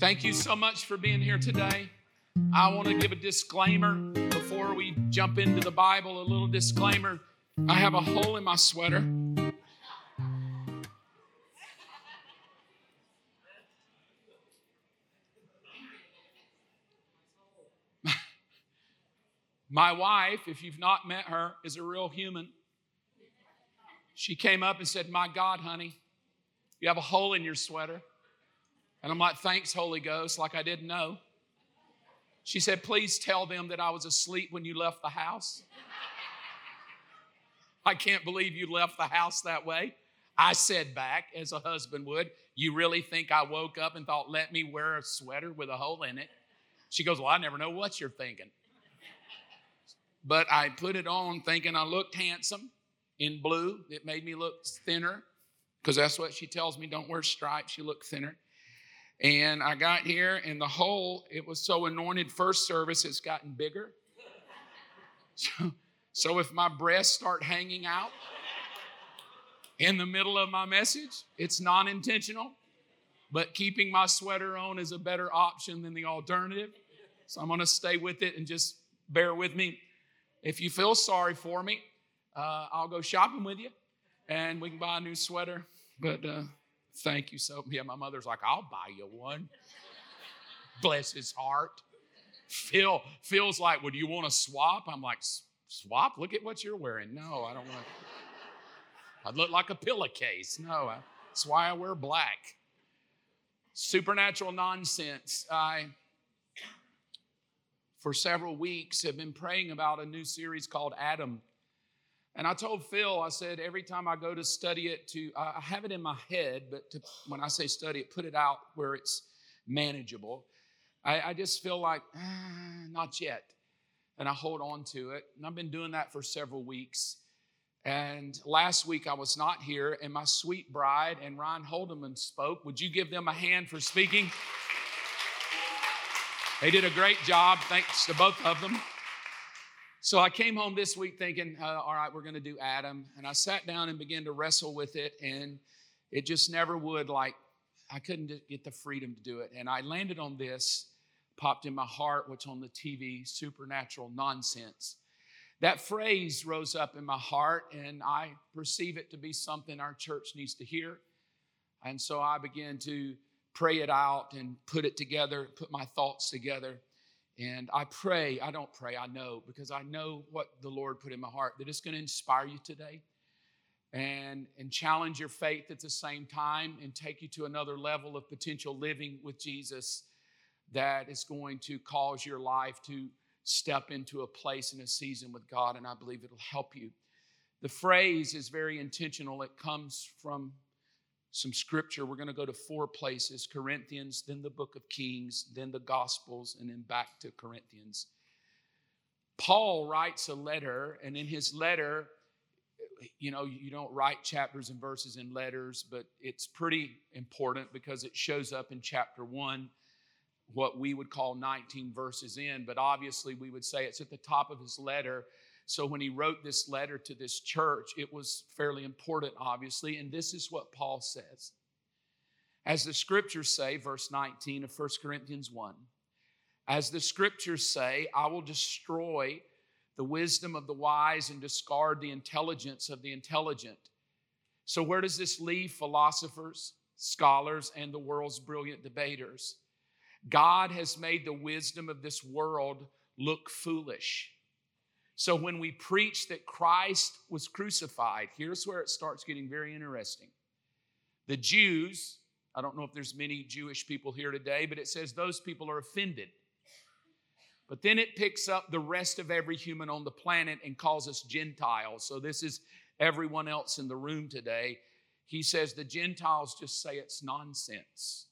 Thank you so much for being here today. I want to give a disclaimer before we jump into the Bible, a little disclaimer. I have a hole in my sweater. My wife, if you've not met her, is a real human. She came up and said, My God, honey, you have a hole in your sweater. And I'm like, Thanks, Holy Ghost, like I didn't know. She said, Please tell them that I was asleep when you left the house. I can't believe you left the house that way. I said back, as a husband would, You really think I woke up and thought, Let me wear a sweater with a hole in it? She goes, Well, I never know what you're thinking. But I put it on thinking I looked handsome in blue. It made me look thinner because that's what she tells me don't wear stripes, you look thinner. And I got here, and the hole, it was so anointed first service, it's gotten bigger. So, so if my breasts start hanging out in the middle of my message, it's non intentional. But keeping my sweater on is a better option than the alternative. So I'm going to stay with it and just bear with me. If you feel sorry for me, uh, I'll go shopping with you and we can buy a new sweater. But uh, thank you so Yeah, my mother's like, I'll buy you one. Bless his heart. Phil feels like, well, do you want to swap? I'm like, swap? Look at what you're wearing. No, I don't want to. I'd look like a pillowcase. No, that's why I wear black. Supernatural nonsense. I for several weeks have been praying about a new series called Adam. And I told Phil, I said, every time I go to study it, to I have it in my head, but to, when I say study it, put it out where it's manageable. I, I just feel like, ah, not yet. And I hold on to it. And I've been doing that for several weeks. And last week I was not here, and my sweet bride and Ryan Holdeman spoke. Would you give them a hand for speaking? They did a great job. Thanks to both of them. So I came home this week thinking, uh, all right, we're going to do Adam. And I sat down and began to wrestle with it, and it just never would, like, I couldn't get the freedom to do it. And I landed on this, popped in my heart, what's on the TV, supernatural nonsense. That phrase rose up in my heart, and I perceive it to be something our church needs to hear. And so I began to pray it out and put it together, put my thoughts together. And I pray, I don't pray, I know, because I know what the Lord put in my heart, that it's going to inspire you today and, and challenge your faith at the same time and take you to another level of potential living with Jesus that is going to cause your life to step into a place and a season with God. And I believe it'll help you. The phrase is very intentional, it comes from some scripture. We're going to go to four places Corinthians, then the book of Kings, then the Gospels, and then back to Corinthians. Paul writes a letter, and in his letter, you know, you don't write chapters and verses in letters, but it's pretty important because it shows up in chapter one, what we would call 19 verses in, but obviously we would say it's at the top of his letter so when he wrote this letter to this church, it was fairly important, obviously. And this is what Paul says. As the scriptures say, verse 19 of 1 Corinthians 1, as the scriptures say, I will destroy the wisdom of the wise and discard the intelligence of the intelligent. So, where does this leave philosophers, scholars, and the world's brilliant debaters? God has made the wisdom of this world look foolish. So when we preach that Christ was crucified, here's where it starts getting very interesting. The Jews, I don't know if there's many Jewish people here today, but it says those people are offended. But then it picks up the rest of every human on the planet and calls us Gentiles. So this is everyone else in the room today. He says the Gentiles just say it's nonsense.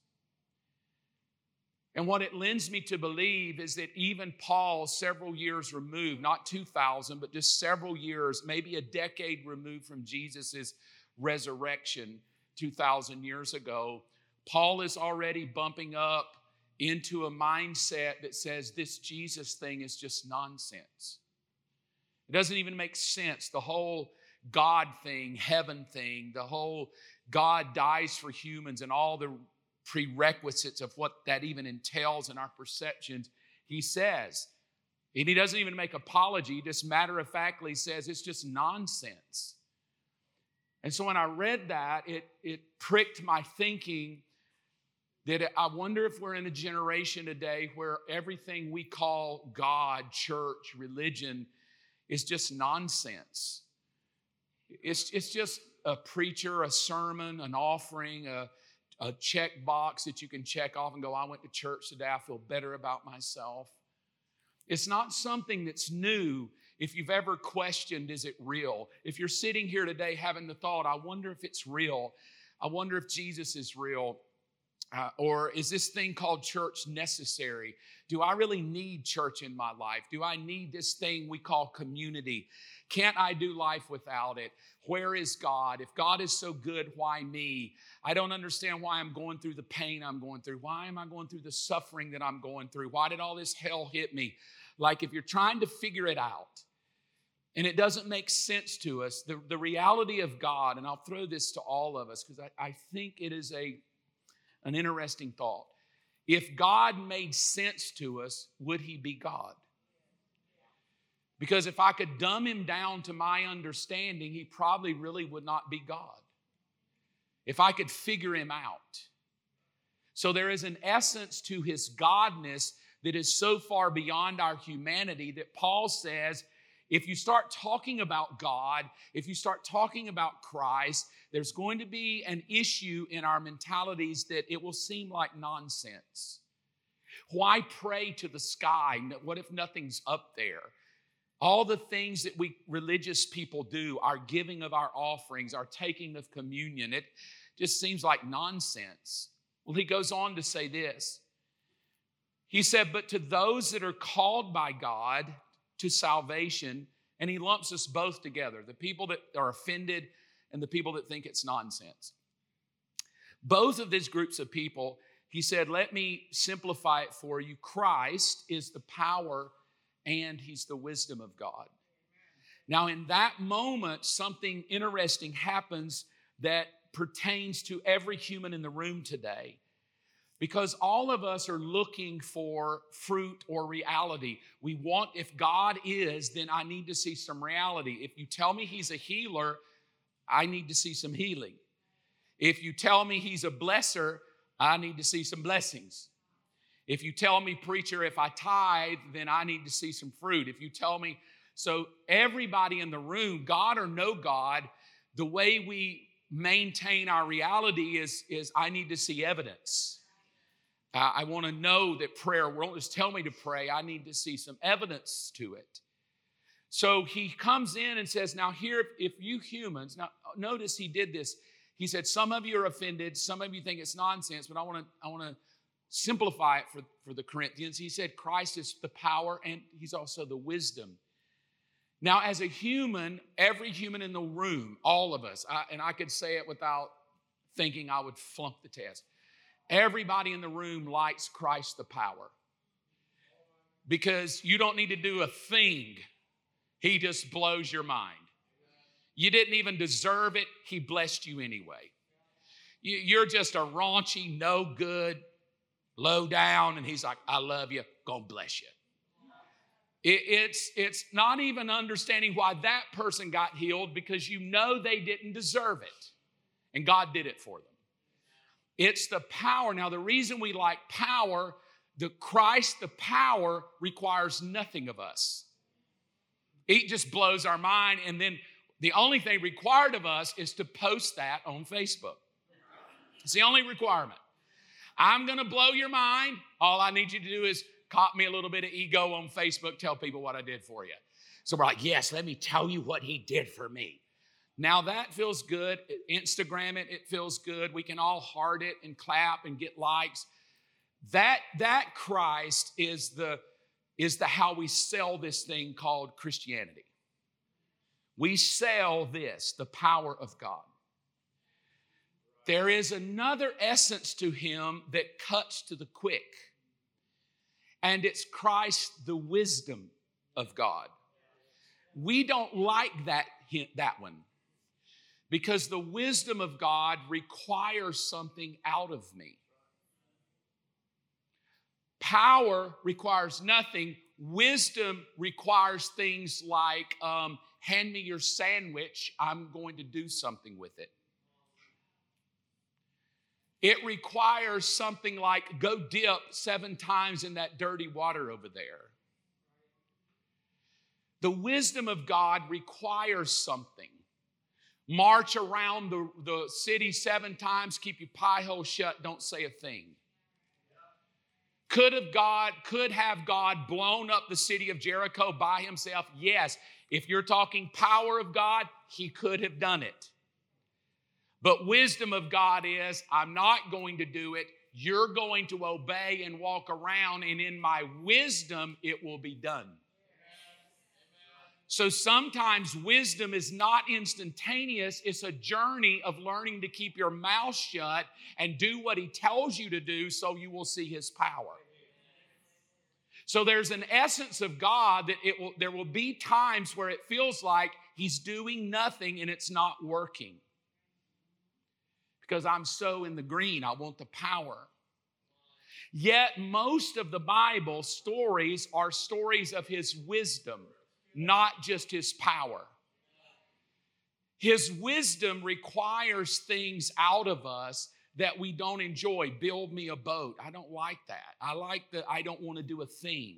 And what it lends me to believe is that even Paul, several years removed, not 2000, but just several years, maybe a decade removed from Jesus' resurrection 2,000 years ago, Paul is already bumping up into a mindset that says this Jesus thing is just nonsense. It doesn't even make sense. The whole God thing, heaven thing, the whole God dies for humans and all the prerequisites of what that even entails in our perceptions, he says, and he doesn't even make apology, he just matter of factly says it's just nonsense. And so when I read that, it, it pricked my thinking that I wonder if we're in a generation today where everything we call God, church, religion is just nonsense. It's, it's just a preacher, a sermon, an offering, a, a check box that you can check off and go, I went to church today, I feel better about myself. It's not something that's new if you've ever questioned, is it real? If you're sitting here today having the thought, I wonder if it's real, I wonder if Jesus is real. Uh, or is this thing called church necessary? Do I really need church in my life? Do I need this thing we call community? Can't I do life without it? Where is God? If God is so good, why me? I don't understand why I'm going through the pain I'm going through. Why am I going through the suffering that I'm going through? Why did all this hell hit me? Like, if you're trying to figure it out and it doesn't make sense to us, the, the reality of God, and I'll throw this to all of us because I, I think it is a, an interesting thought. If God made sense to us, would he be God? Because if I could dumb him down to my understanding, he probably really would not be God. If I could figure him out. So there is an essence to his godness that is so far beyond our humanity that Paul says if you start talking about God, if you start talking about Christ, there's going to be an issue in our mentalities that it will seem like nonsense. Why pray to the sky? What if nothing's up there? All the things that we religious people do, our giving of our offerings, our taking of communion, it just seems like nonsense. Well, he goes on to say this. He said, But to those that are called by God to salvation, and he lumps us both together the people that are offended and the people that think it's nonsense. Both of these groups of people, he said, Let me simplify it for you. Christ is the power and he's the wisdom of God. Now, in that moment, something interesting happens that pertains to every human in the room today. Because all of us are looking for fruit or reality. We want, if God is, then I need to see some reality. If you tell me He's a healer, I need to see some healing. If you tell me He's a blesser, I need to see some blessings. If you tell me, preacher, if I tithe, then I need to see some fruit. If you tell me, so everybody in the room, God or no God, the way we maintain our reality is, is I need to see evidence. I want to know that prayer won't just tell me to pray, I need to see some evidence to it. So he comes in and says, Now, here, if you humans, now notice he did this. He said, Some of you are offended, some of you think it's nonsense, but I want to, I want to simplify it for, for the Corinthians. He said Christ is the power and he's also the wisdom. Now, as a human, every human in the room, all of us, I, and I could say it without thinking I would flunk the test. Everybody in the room likes Christ the power because you don't need to do a thing, He just blows your mind. You didn't even deserve it, He blessed you anyway. You're just a raunchy, no good, low down, and he's like, I love you, gonna bless you. It's, it's not even understanding why that person got healed because you know they didn't deserve it, and God did it for them. It's the power. Now, the reason we like power, the Christ, the power requires nothing of us. It just blows our mind, and then the only thing required of us is to post that on Facebook. It's the only requirement. I'm going to blow your mind. All I need you to do is cop me a little bit of ego on Facebook, tell people what I did for you. So we're like, yes, let me tell you what he did for me. Now that feels good. Instagram it, it feels good. We can all heart it and clap and get likes. That, that Christ is the, is the how we sell this thing called Christianity. We sell this, the power of God. There is another essence to him that cuts to the quick, and it's Christ, the wisdom of God. We don't like that, that one because the wisdom of God requires something out of me. Power requires nothing. Wisdom requires things like um, hand me your sandwich, I'm going to do something with it. It requires something like go dip seven times in that dirty water over there. The wisdom of God requires something. March around the, the city seven times, keep your pie hole shut, don't say a thing. Could have God, could have God blown up the city of Jericho by himself? Yes. If you're talking power of God, he could have done it. But wisdom of God is, I'm not going to do it. You're going to obey and walk around, and in my wisdom, it will be done. So sometimes wisdom is not instantaneous, it's a journey of learning to keep your mouth shut and do what he tells you to do so you will see his power. So there's an essence of God that it will there will be times where it feels like he's doing nothing and it's not working. Because I'm so in the green, I want the power. Yet most of the Bible stories are stories of his wisdom not just his power. His wisdom requires things out of us that we don't enjoy. Build me a boat. I don't like that. I like that I don't want to do a thing.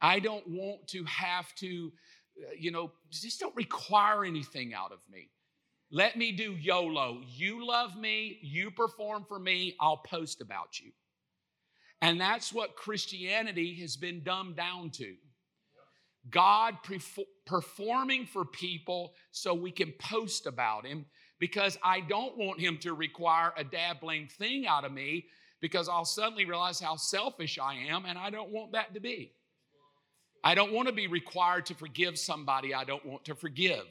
I don't want to have to, uh, you know, just don't require anything out of me. Let me do YOLO. You love me, you perform for me, I'll post about you. And that's what Christianity has been dumbed down to. God performing for people so we can post about Him because I don't want Him to require a dabbling thing out of me because I'll suddenly realize how selfish I am and I don't want that to be. I don't want to be required to forgive somebody I don't want to forgive.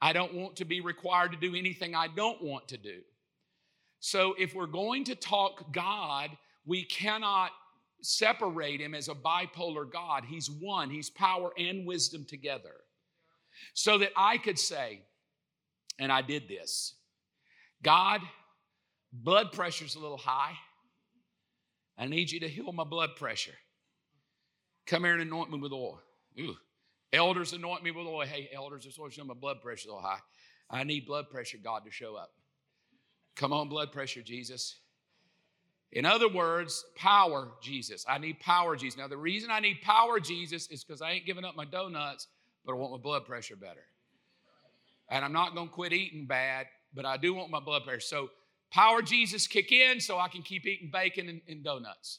I don't want to be required to do anything I don't want to do. So if we're going to talk God, we cannot separate him as a bipolar God. He's one, he's power and wisdom together. So that I could say, and I did this God, blood pressure's a little high. I need you to heal my blood pressure. Come here and anoint me with oil. Ooh. Elders anoint me with oil. Hey, elders, this oil my blood pressure's a little high. I need blood pressure, God, to show up. Come on, blood pressure, Jesus. In other words, power Jesus. I need power Jesus. Now, the reason I need power Jesus is because I ain't giving up my donuts, but I want my blood pressure better. And I'm not going to quit eating bad, but I do want my blood pressure. So, power Jesus kick in so I can keep eating bacon and, and donuts.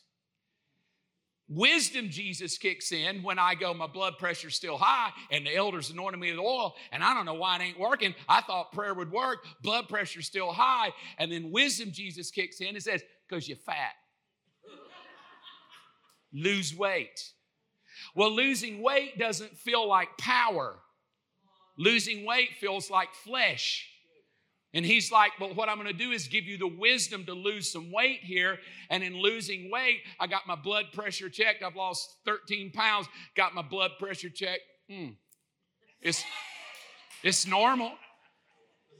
Wisdom Jesus kicks in when I go, my blood pressure's still high, and the elders anointed me with oil, and I don't know why it ain't working. I thought prayer would work, blood pressure's still high, and then wisdom Jesus kicks in and says, because you're fat. Lose weight. Well, losing weight doesn't feel like power. Losing weight feels like flesh. And he's like, Well, what I'm going to do is give you the wisdom to lose some weight here. And in losing weight, I got my blood pressure checked. I've lost 13 pounds, got my blood pressure checked. Mm. It's, it's normal.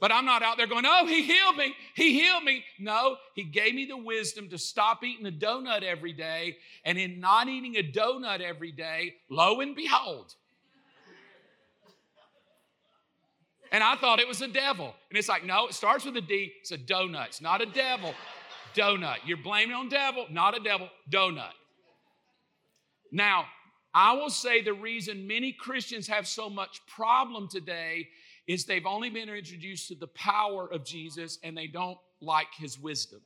But I'm not out there going, oh, he healed me. He healed me. No, he gave me the wisdom to stop eating a donut every day. And in not eating a donut every day, lo and behold, and I thought it was a devil. And it's like, no, it starts with a D. It's a donut. It's not a devil. donut. You're blaming on devil, not a devil, donut. Now, I will say the reason many Christians have so much problem today is they've only been introduced to the power of Jesus and they don't like his wisdom.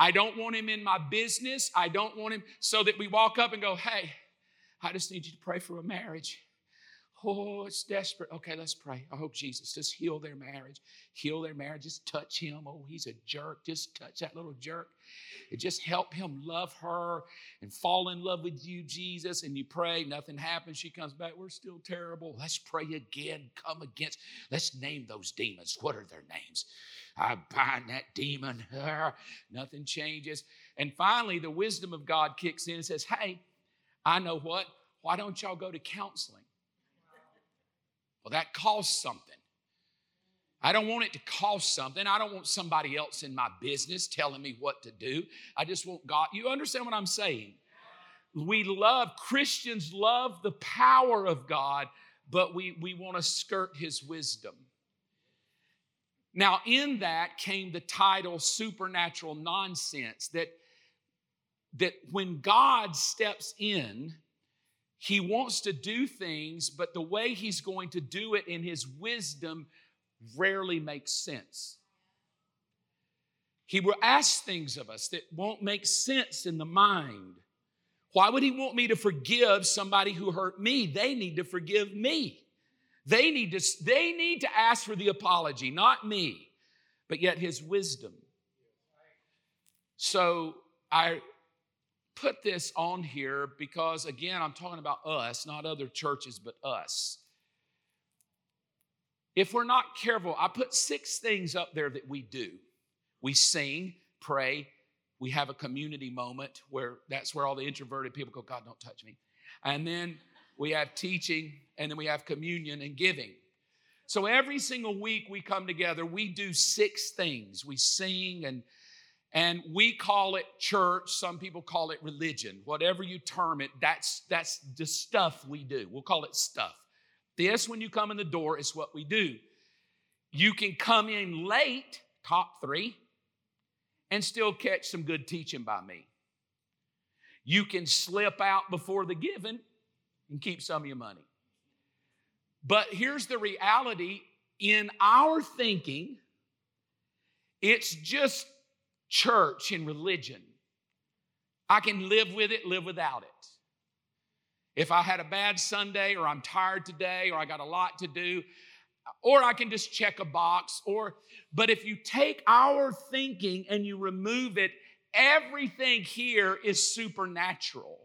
I don't want him in my business. I don't want him so that we walk up and go, hey, I just need you to pray for a marriage. Oh, it's desperate. Okay, let's pray. I hope Jesus just heal their marriage. Heal their marriage. Just touch him. Oh, he's a jerk. Just touch that little jerk. And just help him love her and fall in love with you, Jesus. And you pray, nothing happens. She comes back. We're still terrible. Let's pray again. Come against. Let's name those demons. What are their names? I bind that demon. nothing changes. And finally, the wisdom of God kicks in and says, Hey, I know what. Why don't y'all go to counseling? Well, that costs something. I don't want it to cost something. I don't want somebody else in my business telling me what to do. I just want God. You understand what I'm saying? We love, Christians love the power of God, but we, we want to skirt his wisdom. Now, in that came the title Supernatural Nonsense that, that when God steps in, he wants to do things, but the way he's going to do it in his wisdom rarely makes sense. He will ask things of us that won't make sense in the mind. Why would he want me to forgive somebody who hurt me? They need to forgive me. They need to, they need to ask for the apology, not me, but yet his wisdom. So I put this on here because, again, I'm talking about us, not other churches, but us. If we're not careful, I put six things up there that we do. We sing, pray, we have a community moment where that's where all the introverted people go, God, don't touch me. And then we have teaching, and then we have communion and giving. So every single week we come together, we do six things. We sing and and we call it church, some people call it religion. Whatever you term it, that's that's the stuff we do. We'll call it stuff. This, when you come in the door, is what we do. You can come in late, top three, and still catch some good teaching by me. You can slip out before the giving and keep some of your money. But here's the reality in our thinking, it's just church and religion. I can live with it, live without it. If I had a bad Sunday or I'm tired today or I got a lot to do, or I can just check a box or but if you take our thinking and you remove it, everything here is supernatural.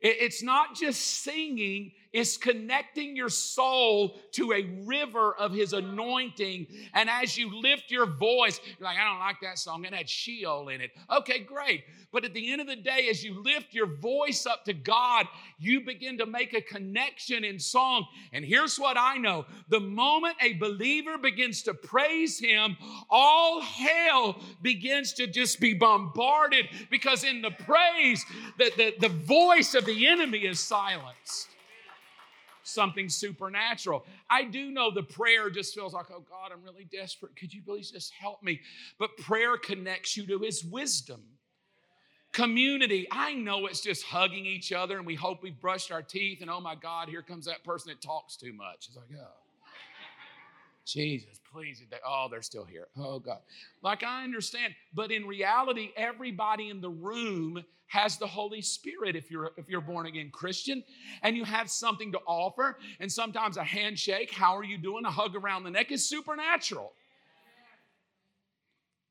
It's not just singing, it's connecting your soul to a river of His anointing. And as you lift your voice, you're like, I don't like that song, it had Sheol in it. Okay, great. But at the end of the day, as you lift your voice up to God, you begin to make a connection in song. And here's what I know the moment a believer begins to praise Him, all hell begins to just be bombarded because in the praise, the, the, the voice of the enemy is silenced something supernatural. I do know the prayer just feels like, oh God, I'm really desperate. Could you please just help me? But prayer connects you to His wisdom. Community, I know it's just hugging each other and we hope we've brushed our teeth and oh my God, here comes that person that talks too much. It's like, oh. Jesus, please. Oh, they're still here. Oh, God. Like I understand, but in reality, everybody in the room has the Holy Spirit if you're if you're born again Christian and you have something to offer. And sometimes a handshake, how are you doing? A hug around the neck is supernatural.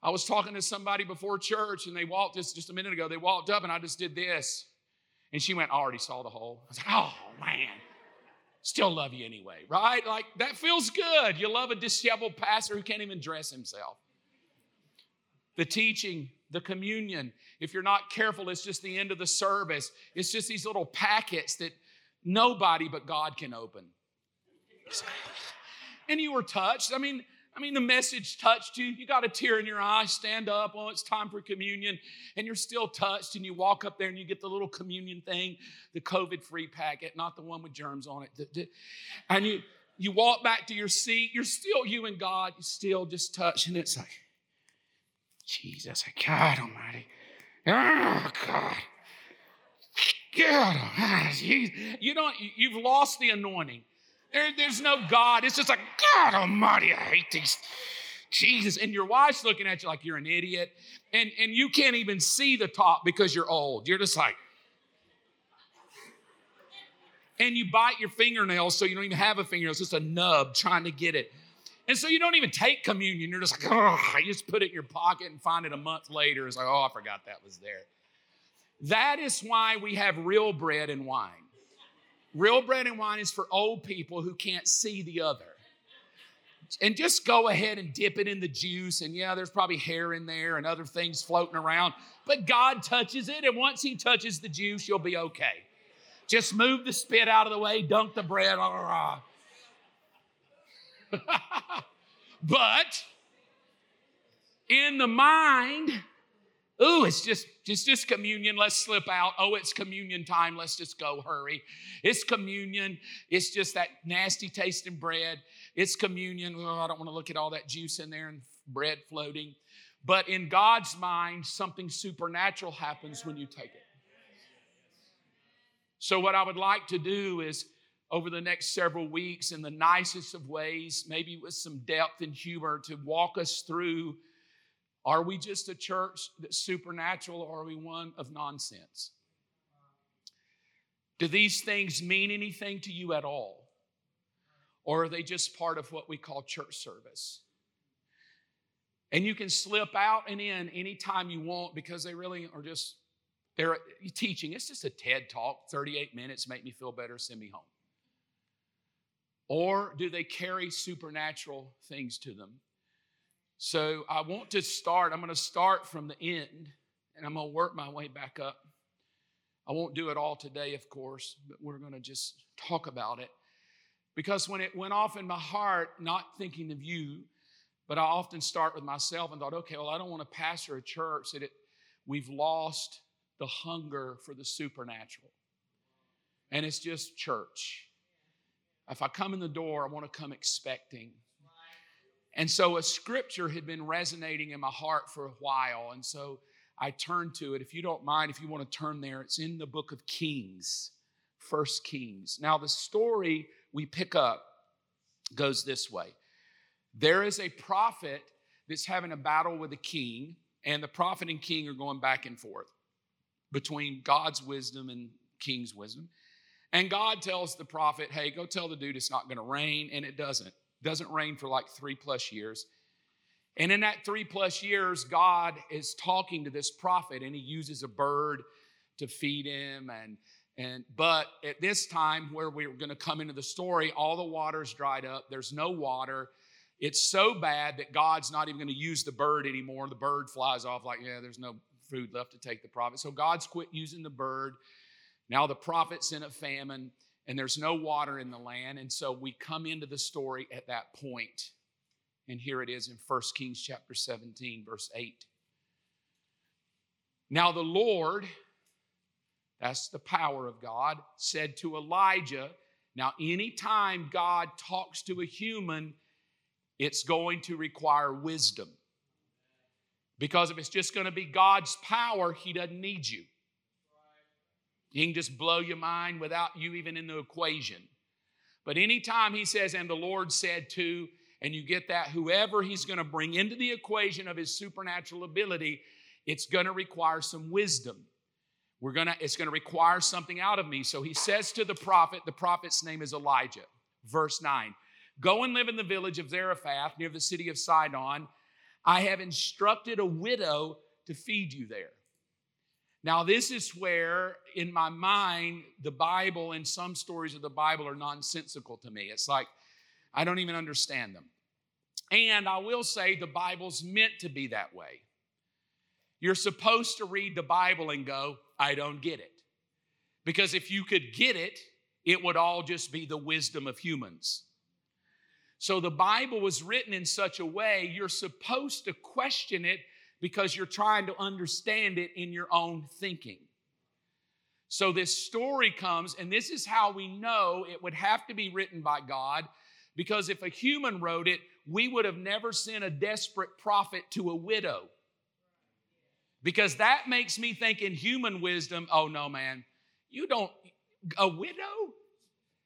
I was talking to somebody before church and they walked this just a minute ago. They walked up and I just did this. And she went, I already saw the hole. I was like, oh man still love you anyway, right? Like that feels good. You love a disheveled pastor who can't even dress himself. The teaching, the communion, if you're not careful, it's just the end of the service. It's just these little packets that nobody but God can open. And you were touched. I mean, I mean, the message touched you. You got a tear in your eye, stand up. Oh, it's time for communion. And you're still touched, and you walk up there and you get the little communion thing, the COVID free packet, not the one with germs on it. And you, you walk back to your seat. You're still, you and God, You're still just touch. And it's like, Jesus, ah, God Almighty. Oh, God. God Almighty. You don't, you've lost the anointing. There, there's no God. It's just like, God Almighty, I hate these. Jesus. And your wife's looking at you like you're an idiot. And, and you can't even see the top because you're old. You're just like, and you bite your fingernails so you don't even have a fingernail. It's just a nub trying to get it. And so you don't even take communion. You're just like, oh, I just put it in your pocket and find it a month later. It's like, oh, I forgot that was there. That is why we have real bread and wine. Real bread and wine is for old people who can't see the other. And just go ahead and dip it in the juice. And yeah, there's probably hair in there and other things floating around. But God touches it. And once He touches the juice, you'll be okay. Just move the spit out of the way, dunk the bread. But in the mind, Ooh, it's just, just, just communion. Let's slip out. Oh, it's communion time. Let's just go. Hurry. It's communion. It's just that nasty tasting bread. It's communion. Oh, I don't want to look at all that juice in there and bread floating. But in God's mind, something supernatural happens when you take it. So, what I would like to do is over the next several weeks, in the nicest of ways, maybe with some depth and humor, to walk us through are we just a church that's supernatural or are we one of nonsense? Do these things mean anything to you at all? Or are they just part of what we call church service? And you can slip out and in anytime you want because they really are just, they're teaching. It's just a TED talk, 38 minutes, make me feel better, send me home. Or do they carry supernatural things to them? So I want to start, I'm going to start from the end and I'm going to work my way back up. I won't do it all today, of course, but we're going to just talk about it. Because when it went off in my heart, not thinking of you, but I often start with myself and thought, okay, well, I don't want to pastor a church that it, we've lost the hunger for the supernatural. And it's just church. If I come in the door, I want to come expecting. And so a scripture had been resonating in my heart for a while. And so I turned to it. If you don't mind, if you want to turn there, it's in the book of Kings, First Kings. Now, the story we pick up goes this way there is a prophet that's having a battle with a king, and the prophet and king are going back and forth between God's wisdom and king's wisdom. And God tells the prophet, hey, go tell the dude it's not going to rain, and it doesn't. Doesn't rain for like three plus years. And in that three plus years, God is talking to this prophet and he uses a bird to feed him. And, and but at this time, where we are going to come into the story, all the water's dried up. There's no water. It's so bad that God's not even going to use the bird anymore. The bird flies off like, yeah, there's no food left to take the prophet. So God's quit using the bird. Now the prophet's in a famine and there's no water in the land. And so we come into the story at that point. And here it is in 1 Kings chapter 17, verse 8. Now the Lord, that's the power of God, said to Elijah, now anytime God talks to a human, it's going to require wisdom. Because if it's just going to be God's power, He doesn't need you. He can just blow your mind without you even in the equation. But anytime he says, and the Lord said to, and you get that, whoever he's going to bring into the equation of his supernatural ability, it's going to require some wisdom. We're gonna, it's going to require something out of me. So he says to the prophet, the prophet's name is Elijah. Verse 9 Go and live in the village of Zarephath near the city of Sidon. I have instructed a widow to feed you there. Now, this is where, in my mind, the Bible and some stories of the Bible are nonsensical to me. It's like, I don't even understand them. And I will say the Bible's meant to be that way. You're supposed to read the Bible and go, I don't get it. Because if you could get it, it would all just be the wisdom of humans. So the Bible was written in such a way, you're supposed to question it because you're trying to understand it in your own thinking. So this story comes, and this is how we know it would have to be written by God, because if a human wrote it, we would have never sent a desperate prophet to a widow. Because that makes me think in human wisdom, oh no, man, you don't, a widow?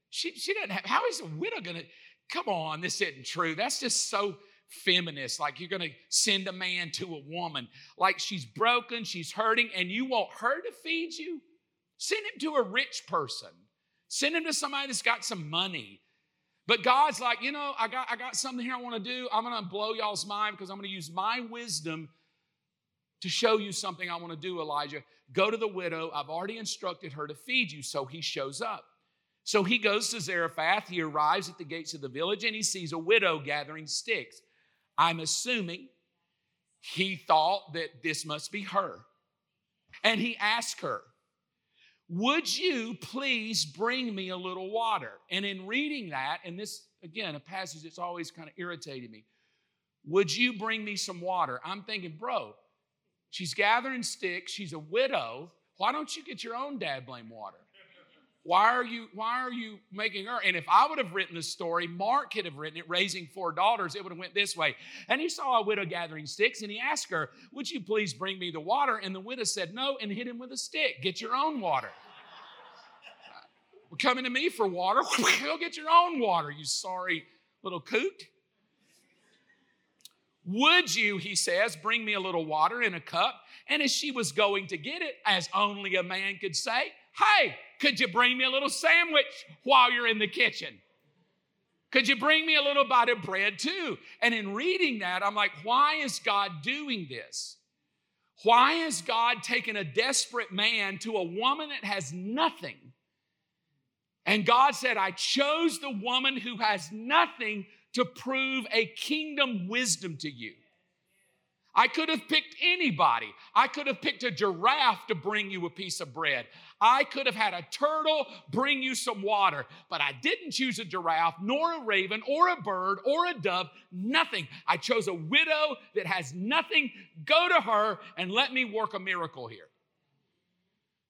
She, she doesn't have, how is a widow gonna, come on, this isn't true. That's just so feminist, like you're going to send a man to a woman, like she's broken, she's hurting, and you want her to feed you? Send him to a rich person. Send him to somebody that's got some money. But God's like, you know, I got, I got something here I want to do. I'm going to blow y'all's mind because I'm going to use my wisdom to show you something I want to do, Elijah. Go to the widow. I've already instructed her to feed you. So he shows up. So he goes to Zarephath. He arrives at the gates of the village and he sees a widow gathering sticks. I'm assuming he thought that this must be her. And he asked her, Would you please bring me a little water? And in reading that, and this, again, a passage that's always kind of irritated me, Would you bring me some water? I'm thinking, Bro, she's gathering sticks. She's a widow. Why don't you get your own dad blame water? Why are you why are you making her? And if I would have written the story, Mark could have written it, raising four daughters, it would have went this way. And he saw a widow gathering sticks, and he asked her, Would you please bring me the water? And the widow said no and hit him with a stick. Get your own water. We're coming to me for water. Go get your own water, you sorry little coot. Would you, he says, bring me a little water in a cup? And as she was going to get it, as only a man could say, Hey, could you bring me a little sandwich while you're in the kitchen? Could you bring me a little bite of bread too? And in reading that, I'm like, why is God doing this? Why is God taking a desperate man to a woman that has nothing? And God said, I chose the woman who has nothing to prove a kingdom wisdom to you. I could have picked anybody. I could have picked a giraffe to bring you a piece of bread. I could have had a turtle bring you some water, but I didn't choose a giraffe, nor a raven, or a bird, or a dove, nothing. I chose a widow that has nothing. Go to her and let me work a miracle here.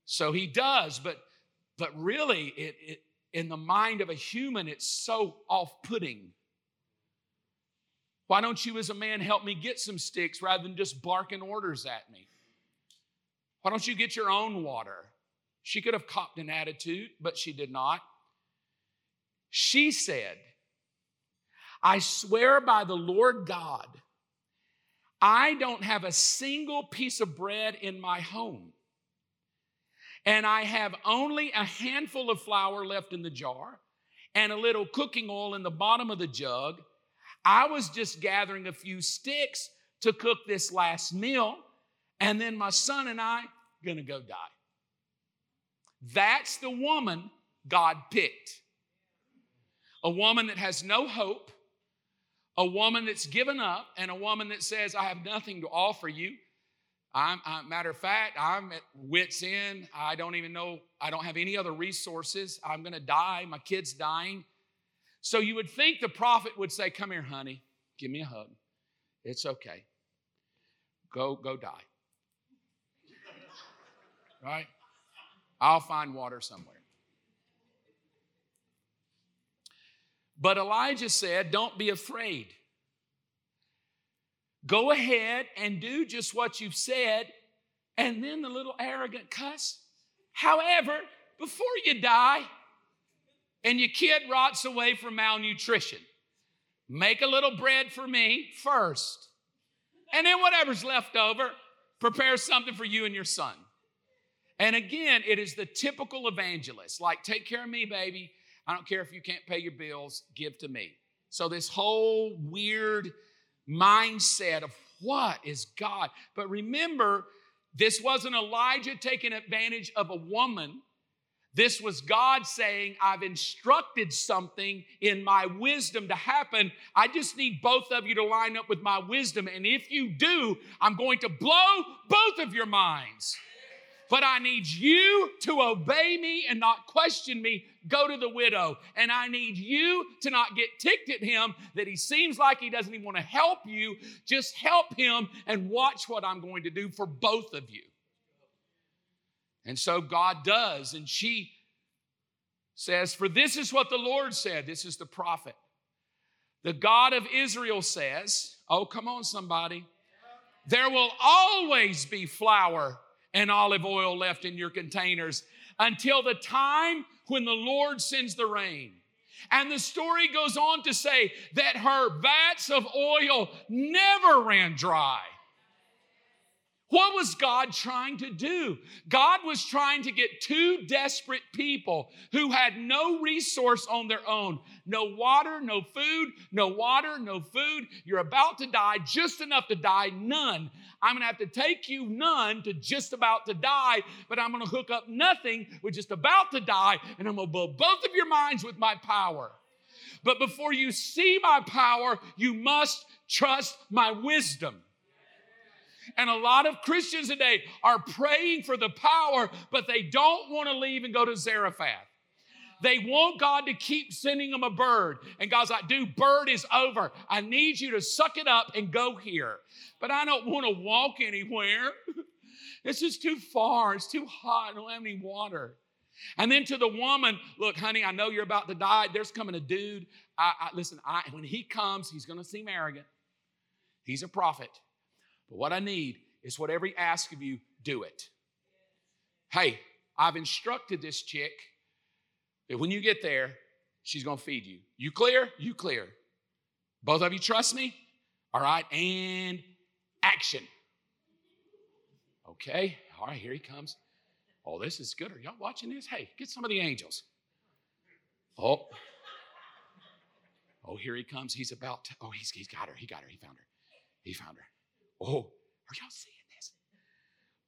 So he does, but but really, it, it in the mind of a human, it's so off-putting why don't you, as a man, help me get some sticks rather than just barking orders at me? Why don't you get your own water? She could have copped an attitude, but she did not. She said, I swear by the Lord God, I don't have a single piece of bread in my home. And I have only a handful of flour left in the jar and a little cooking oil in the bottom of the jug. I was just gathering a few sticks to cook this last meal, and then my son and I gonna go die. That's the woman God picked. A woman that has no hope, a woman that's given up, and a woman that says, I have nothing to offer you. I'm, I, matter of fact, I'm at wits' end. I don't even know, I don't have any other resources. I'm gonna die. My kid's dying. So you would think the prophet would say, Come here, honey, give me a hug. It's okay. Go, go die. right? I'll find water somewhere. But Elijah said, Don't be afraid. Go ahead and do just what you've said. And then the little arrogant cuss. However, before you die, and your kid rots away from malnutrition. Make a little bread for me first. And then whatever's left over, prepare something for you and your son. And again, it is the typical evangelist like, take care of me, baby. I don't care if you can't pay your bills, give to me. So, this whole weird mindset of what is God? But remember, this wasn't Elijah taking advantage of a woman this was God saying, I've instructed something in my wisdom to happen. I just need both of you to line up with my wisdom. And if you do, I'm going to blow both of your minds. But I need you to obey me and not question me. Go to the widow. And I need you to not get ticked at him that he seems like he doesn't even want to help you. Just help him and watch what I'm going to do for both of you. And so God does. And she says, For this is what the Lord said. This is the prophet. The God of Israel says, Oh, come on, somebody. There will always be flour and olive oil left in your containers until the time when the Lord sends the rain. And the story goes on to say that her vats of oil never ran dry. What was God trying to do? God was trying to get two desperate people who had no resource on their own no water, no food, no water, no food. You're about to die, just enough to die, none. I'm gonna have to take you none to just about to die, but I'm gonna hook up nothing with just about to die, and I'm gonna blow both of your minds with my power. But before you see my power, you must trust my wisdom. And a lot of Christians today are praying for the power, but they don't want to leave and go to Zarephath. they want God to keep sending them a bird. And God's like, dude, bird is over. I need you to suck it up and go here. But I don't want to walk anywhere. this is too far. It's too hot. I don't have any water. And then to the woman, look, honey, I know you're about to die. There's coming a dude. I, I listen, I, when he comes, he's going to seem arrogant. He's a prophet. But what I need is whatever he asks of you, do it. Hey, I've instructed this chick that when you get there, she's to feed you. You clear? You clear. Both of you trust me? All right, and action. Okay, all right, here he comes. Oh, this is good. Are y'all watching this? Hey, get some of the angels. Oh. Oh, here he comes. He's about to. Oh, he's, he's got her. He got her. He found her. He found her. Oh, are y'all seeing this?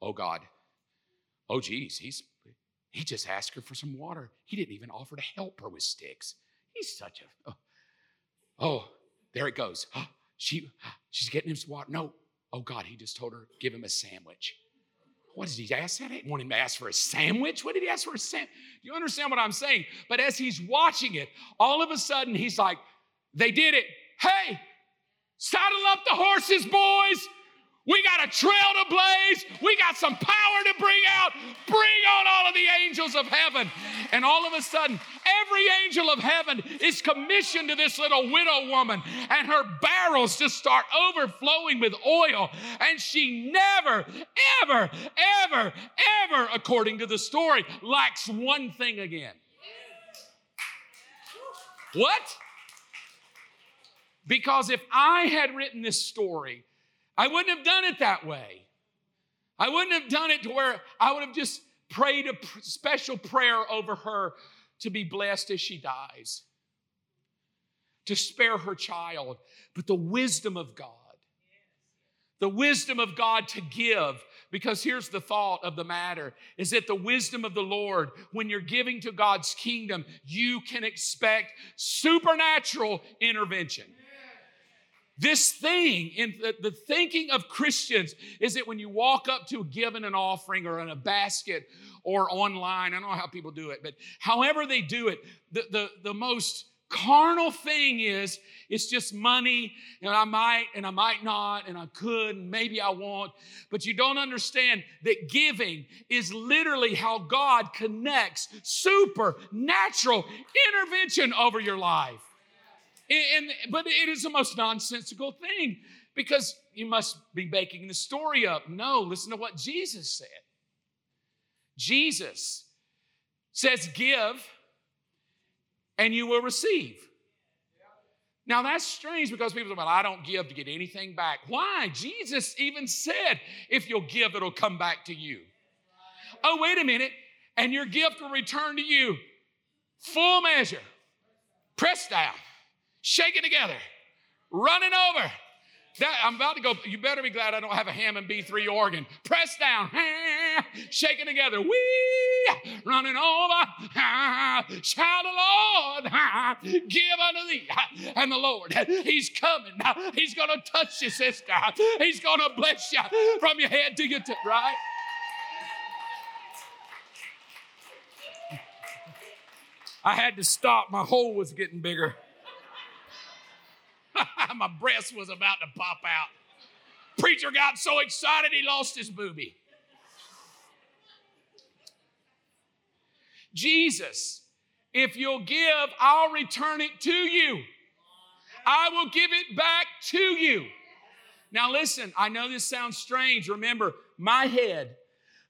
Oh, God. Oh, geez. He's he just asked her for some water. He didn't even offer to help her with sticks. He's such a. Oh, oh there it goes. Oh, she, she's getting him some water. No. Oh, God, he just told her, give him a sandwich. What did he ask that? I didn't want him to ask for a sandwich. What did he ask for a sandwich? You understand what I'm saying? But as he's watching it, all of a sudden he's like, they did it. Hey, saddle up the horses, boys. We got a trail to blaze. We got some power to bring out. Bring on all of the angels of heaven. And all of a sudden, every angel of heaven is commissioned to this little widow woman, and her barrels just start overflowing with oil. And she never, ever, ever, ever, according to the story, lacks one thing again. What? Because if I had written this story, I wouldn't have done it that way. I wouldn't have done it to where I would have just prayed a special prayer over her to be blessed as she dies, to spare her child. But the wisdom of God, the wisdom of God to give, because here's the thought of the matter is that the wisdom of the Lord, when you're giving to God's kingdom, you can expect supernatural intervention. This thing, in the, thinking of Christians is that when you walk up to a given an offering or in a basket or online, I don't know how people do it, but however they do it, the, the, the most carnal thing is it's just money and I might and I might not and I could and maybe I won't. But you don't understand that giving is literally how God connects supernatural intervention over your life. And, but it is the most nonsensical thing because you must be making the story up. No, listen to what Jesus said. Jesus says, Give and you will receive. Now that's strange because people say, Well, I don't give to get anything back. Why? Jesus even said, If you'll give, it'll come back to you. Oh, wait a minute. And your gift will return to you full measure, pressed down shake it together, running over. That, I'm about to go. You better be glad I don't have a Hammond B3 organ. Press down, shaking together, wee, running over. Shout the Lord, give unto thee. And the Lord, He's coming. He's going to touch you, sister. He's going to bless you from your head to your tip, right? I had to stop. My hole was getting bigger. My breast was about to pop out. Preacher got so excited he lost his booby. Jesus, if you'll give, I'll return it to you. I will give it back to you. Now, listen, I know this sounds strange. Remember, my head,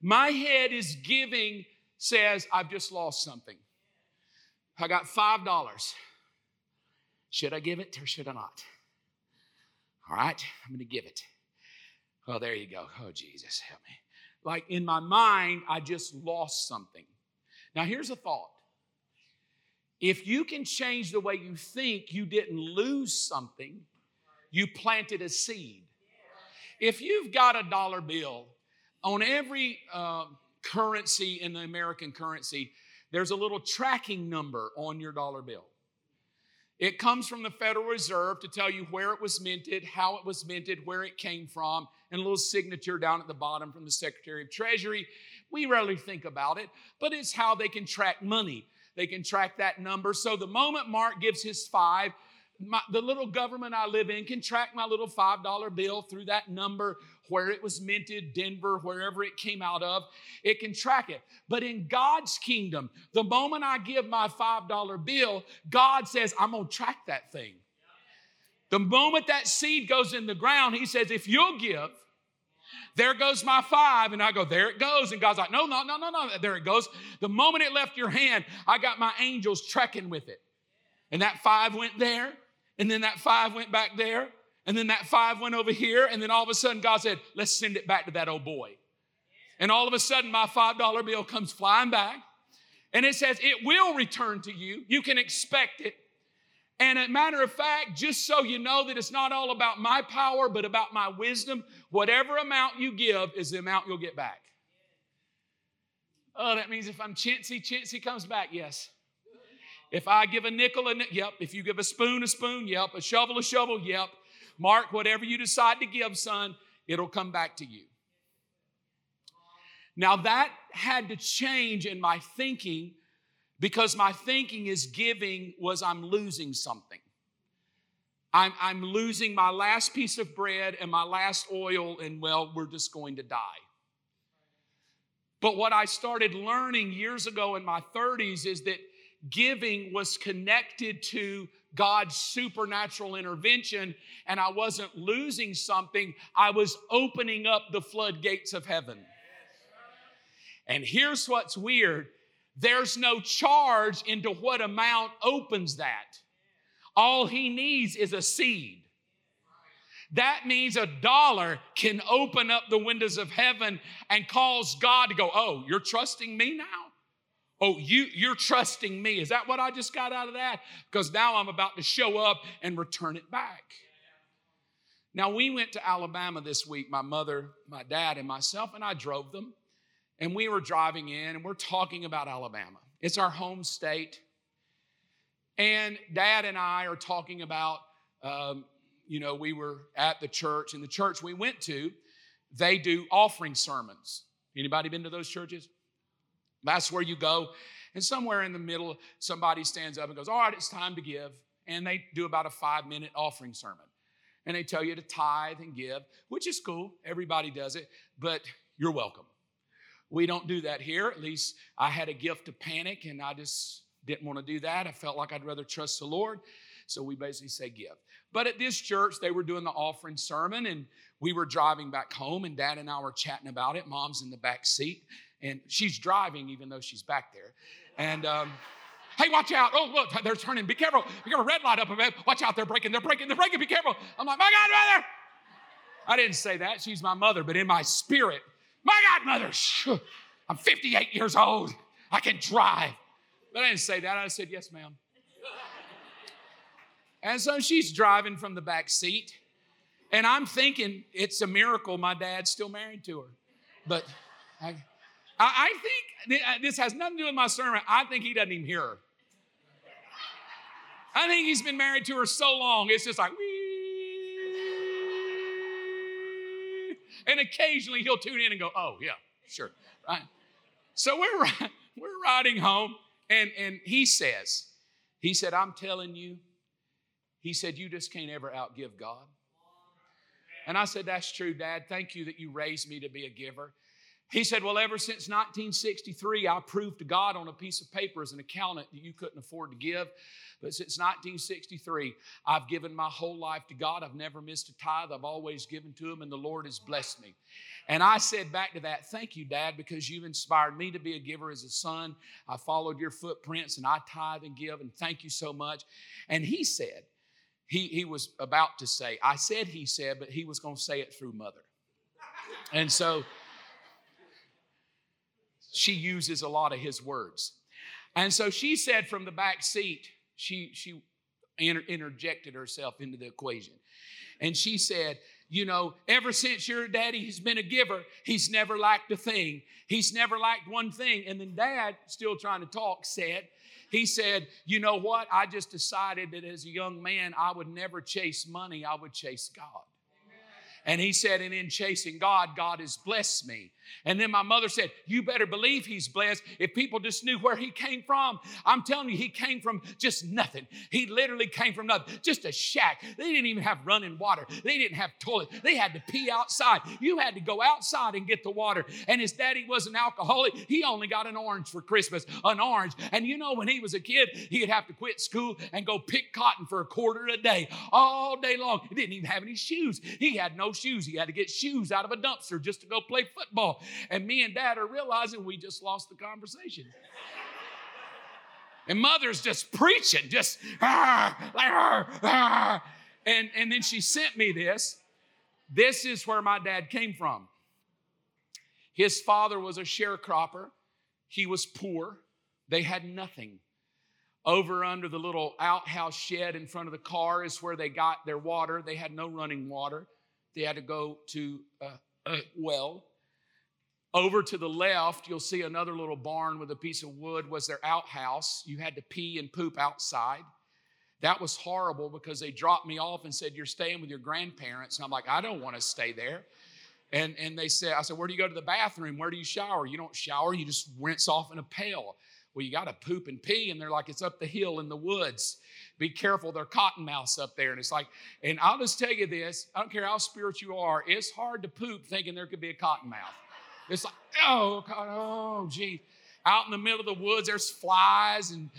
my head is giving, says, I've just lost something. I got $5. Should I give it or should I not? All right, I'm going to give it. Oh, there you go. Oh, Jesus, help me. Like in my mind, I just lost something. Now, here's a thought. If you can change the way you think, you didn't lose something, you planted a seed. If you've got a dollar bill, on every uh, currency in the American currency, there's a little tracking number on your dollar bill. It comes from the Federal Reserve to tell you where it was minted, how it was minted, where it came from, and a little signature down at the bottom from the Secretary of Treasury. We rarely think about it, but it's how they can track money. They can track that number. So the moment Mark gives his five, my, the little government I live in can track my little $5 bill through that number, where it was minted, Denver, wherever it came out of. It can track it. But in God's kingdom, the moment I give my $5 bill, God says, I'm going to track that thing. The moment that seed goes in the ground, He says, if you'll give, there goes my five. And I go, there it goes. And God's like, no, no, no, no, no. There it goes. The moment it left your hand, I got my angels trekking with it. And that five went there. And then that five went back there. And then that five went over here. And then all of a sudden, God said, let's send it back to that old boy. And all of a sudden, my $5 bill comes flying back. And it says, it will return to you. You can expect it. And a matter of fact, just so you know that it's not all about my power, but about my wisdom, whatever amount you give is the amount you'll get back. Oh, that means if I'm chintzy, chintzy comes back, yes. If I give a nickel, a nickel, yep. If you give a spoon, a spoon, yep. A shovel, a shovel, yep. Mark, whatever you decide to give, son, it'll come back to you. Now that had to change in my thinking because my thinking is giving was I'm losing something. I'm, I'm losing my last piece of bread and my last oil, and well, we're just going to die. But what I started learning years ago in my 30s is that giving was connected to God's supernatural intervention, and I wasn't losing something, I was opening up the floodgates of heaven. And here's what's weird there's no charge into what amount opens that. All he needs is a seed. That means a dollar can open up the windows of heaven and cause God to go, Oh, you're trusting me now? Oh, you, you're trusting me. Is that what I just got out of that? Because now I'm about to show up and return it back. Now, we went to Alabama this week, my mother, my dad, and myself, and I drove them. And we were driving in and we're talking about Alabama. It's our home state. And dad and I are talking about, um, you know, we were at the church, and the church we went to, they do offering sermons. Anybody been to those churches? That's where you go. And somewhere in the middle, somebody stands up and goes, All right, it's time to give. And they do about a five minute offering sermon. And they tell you to tithe and give, which is cool. Everybody does it, but you're welcome. We don't do that here. At least I had a gift of panic and I just didn't want to do that. I felt like I'd rather trust the Lord. So we basically say give. But at this church, they were doing the offering sermon and we were driving back home and dad and I were chatting about it. Mom's in the back seat and she's driving even though she's back there. And, um, Hey, watch out. Oh, look, they're turning. Be careful. Be careful. Red light up ahead. Watch out. They're braking. They're braking. They're braking. Be careful. I'm like, my God, mother. I didn't say that. She's my mother, but in my spirit, my godmother, I'm 58 years old. I can drive. But I didn't say that. I said, Yes, ma'am. And so she's driving from the back seat. And I'm thinking it's a miracle my dad's still married to her. But I, I think uh, this has nothing to do with my sermon. I think he doesn't even hear her. I think he's been married to her so long, it's just like, and occasionally he'll tune in and go, oh, yeah, sure. Right? So we're, we're riding home, and, and he says, he said, I'm telling you, he said, you just can't ever outgive God. And I said, That's true, Dad. Thank you that you raised me to be a giver. He said, Well, ever since 1963, I proved to God on a piece of paper as an accountant that you couldn't afford to give. But since 1963, I've given my whole life to God. I've never missed a tithe. I've always given to Him, and the Lord has blessed me. And I said back to that, Thank you, Dad, because you've inspired me to be a giver as a son. I followed your footprints and I tithe and give, and thank you so much. And he said, he, he was about to say, I said he said, but he was going to say it through mother. And so she uses a lot of his words. And so she said from the back seat, she, she inter- interjected herself into the equation. And she said, You know, ever since your daddy has been a giver, he's never lacked a thing. He's never lacked one thing. And then dad, still trying to talk, said, he said, You know what? I just decided that as a young man, I would never chase money, I would chase God. And he said, And in chasing God, God has blessed me. And then my mother said, You better believe he's blessed if people just knew where he came from. I'm telling you, he came from just nothing. He literally came from nothing, just a shack. They didn't even have running water, they didn't have toilet. They had to pee outside. You had to go outside and get the water. And his daddy was an alcoholic. He only got an orange for Christmas, an orange. And you know, when he was a kid, he'd have to quit school and go pick cotton for a quarter a day all day long. He didn't even have any shoes. He had no shoes. He had to get shoes out of a dumpster just to go play football. And me and dad are realizing we just lost the conversation. and mother's just preaching, just, ah, ah, ah. And, and then she sent me this. This is where my dad came from. His father was a sharecropper. He was poor. They had nothing. Over under the little outhouse shed in front of the car is where they got their water. They had no running water. They had to go to a, a well. Over to the left, you'll see another little barn with a piece of wood was their outhouse. You had to pee and poop outside. That was horrible because they dropped me off and said, You're staying with your grandparents. And I'm like, I don't want to stay there. And, and they said, I said, Where do you go to the bathroom? Where do you shower? You don't shower, you just rinse off in a pail. Well, you got to poop and pee. And they're like, It's up the hill in the woods. Be careful, they're cottonmouths up there. And it's like, and I'll just tell you this I don't care how spiritual you are, it's hard to poop thinking there could be a cottonmouth. It's like, oh, God, oh, gee. Out in the middle of the woods, there's flies and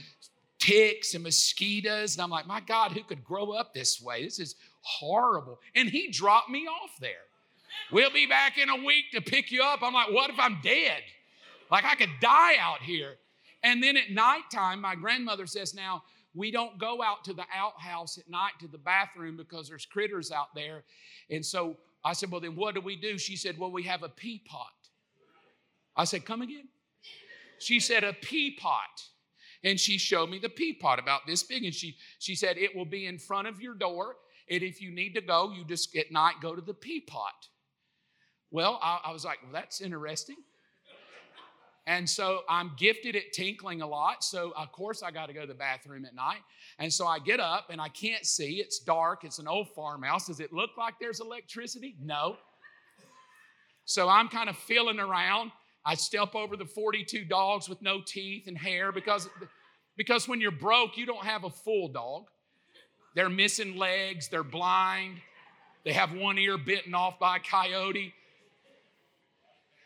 ticks and mosquitoes. And I'm like, my God, who could grow up this way? This is horrible. And he dropped me off there. We'll be back in a week to pick you up. I'm like, what if I'm dead? Like I could die out here. And then at nighttime, my grandmother says, now, we don't go out to the outhouse at night to the bathroom because there's critters out there. And so I said, Well, then what do we do? She said, Well, we have a pee pot. I said, Come again? She said, A pee pot. And she showed me the pee pot about this big. And she, she said, It will be in front of your door. And if you need to go, you just at night go to the pee pot. Well, I, I was like, Well, that's interesting. And so I'm gifted at tinkling a lot. So, of course, I got to go to the bathroom at night. And so I get up and I can't see. It's dark. It's an old farmhouse. Does it look like there's electricity? No. So I'm kind of feeling around. I step over the 42 dogs with no teeth and hair because, because when you're broke, you don't have a full dog. They're missing legs, they're blind, they have one ear bitten off by a coyote.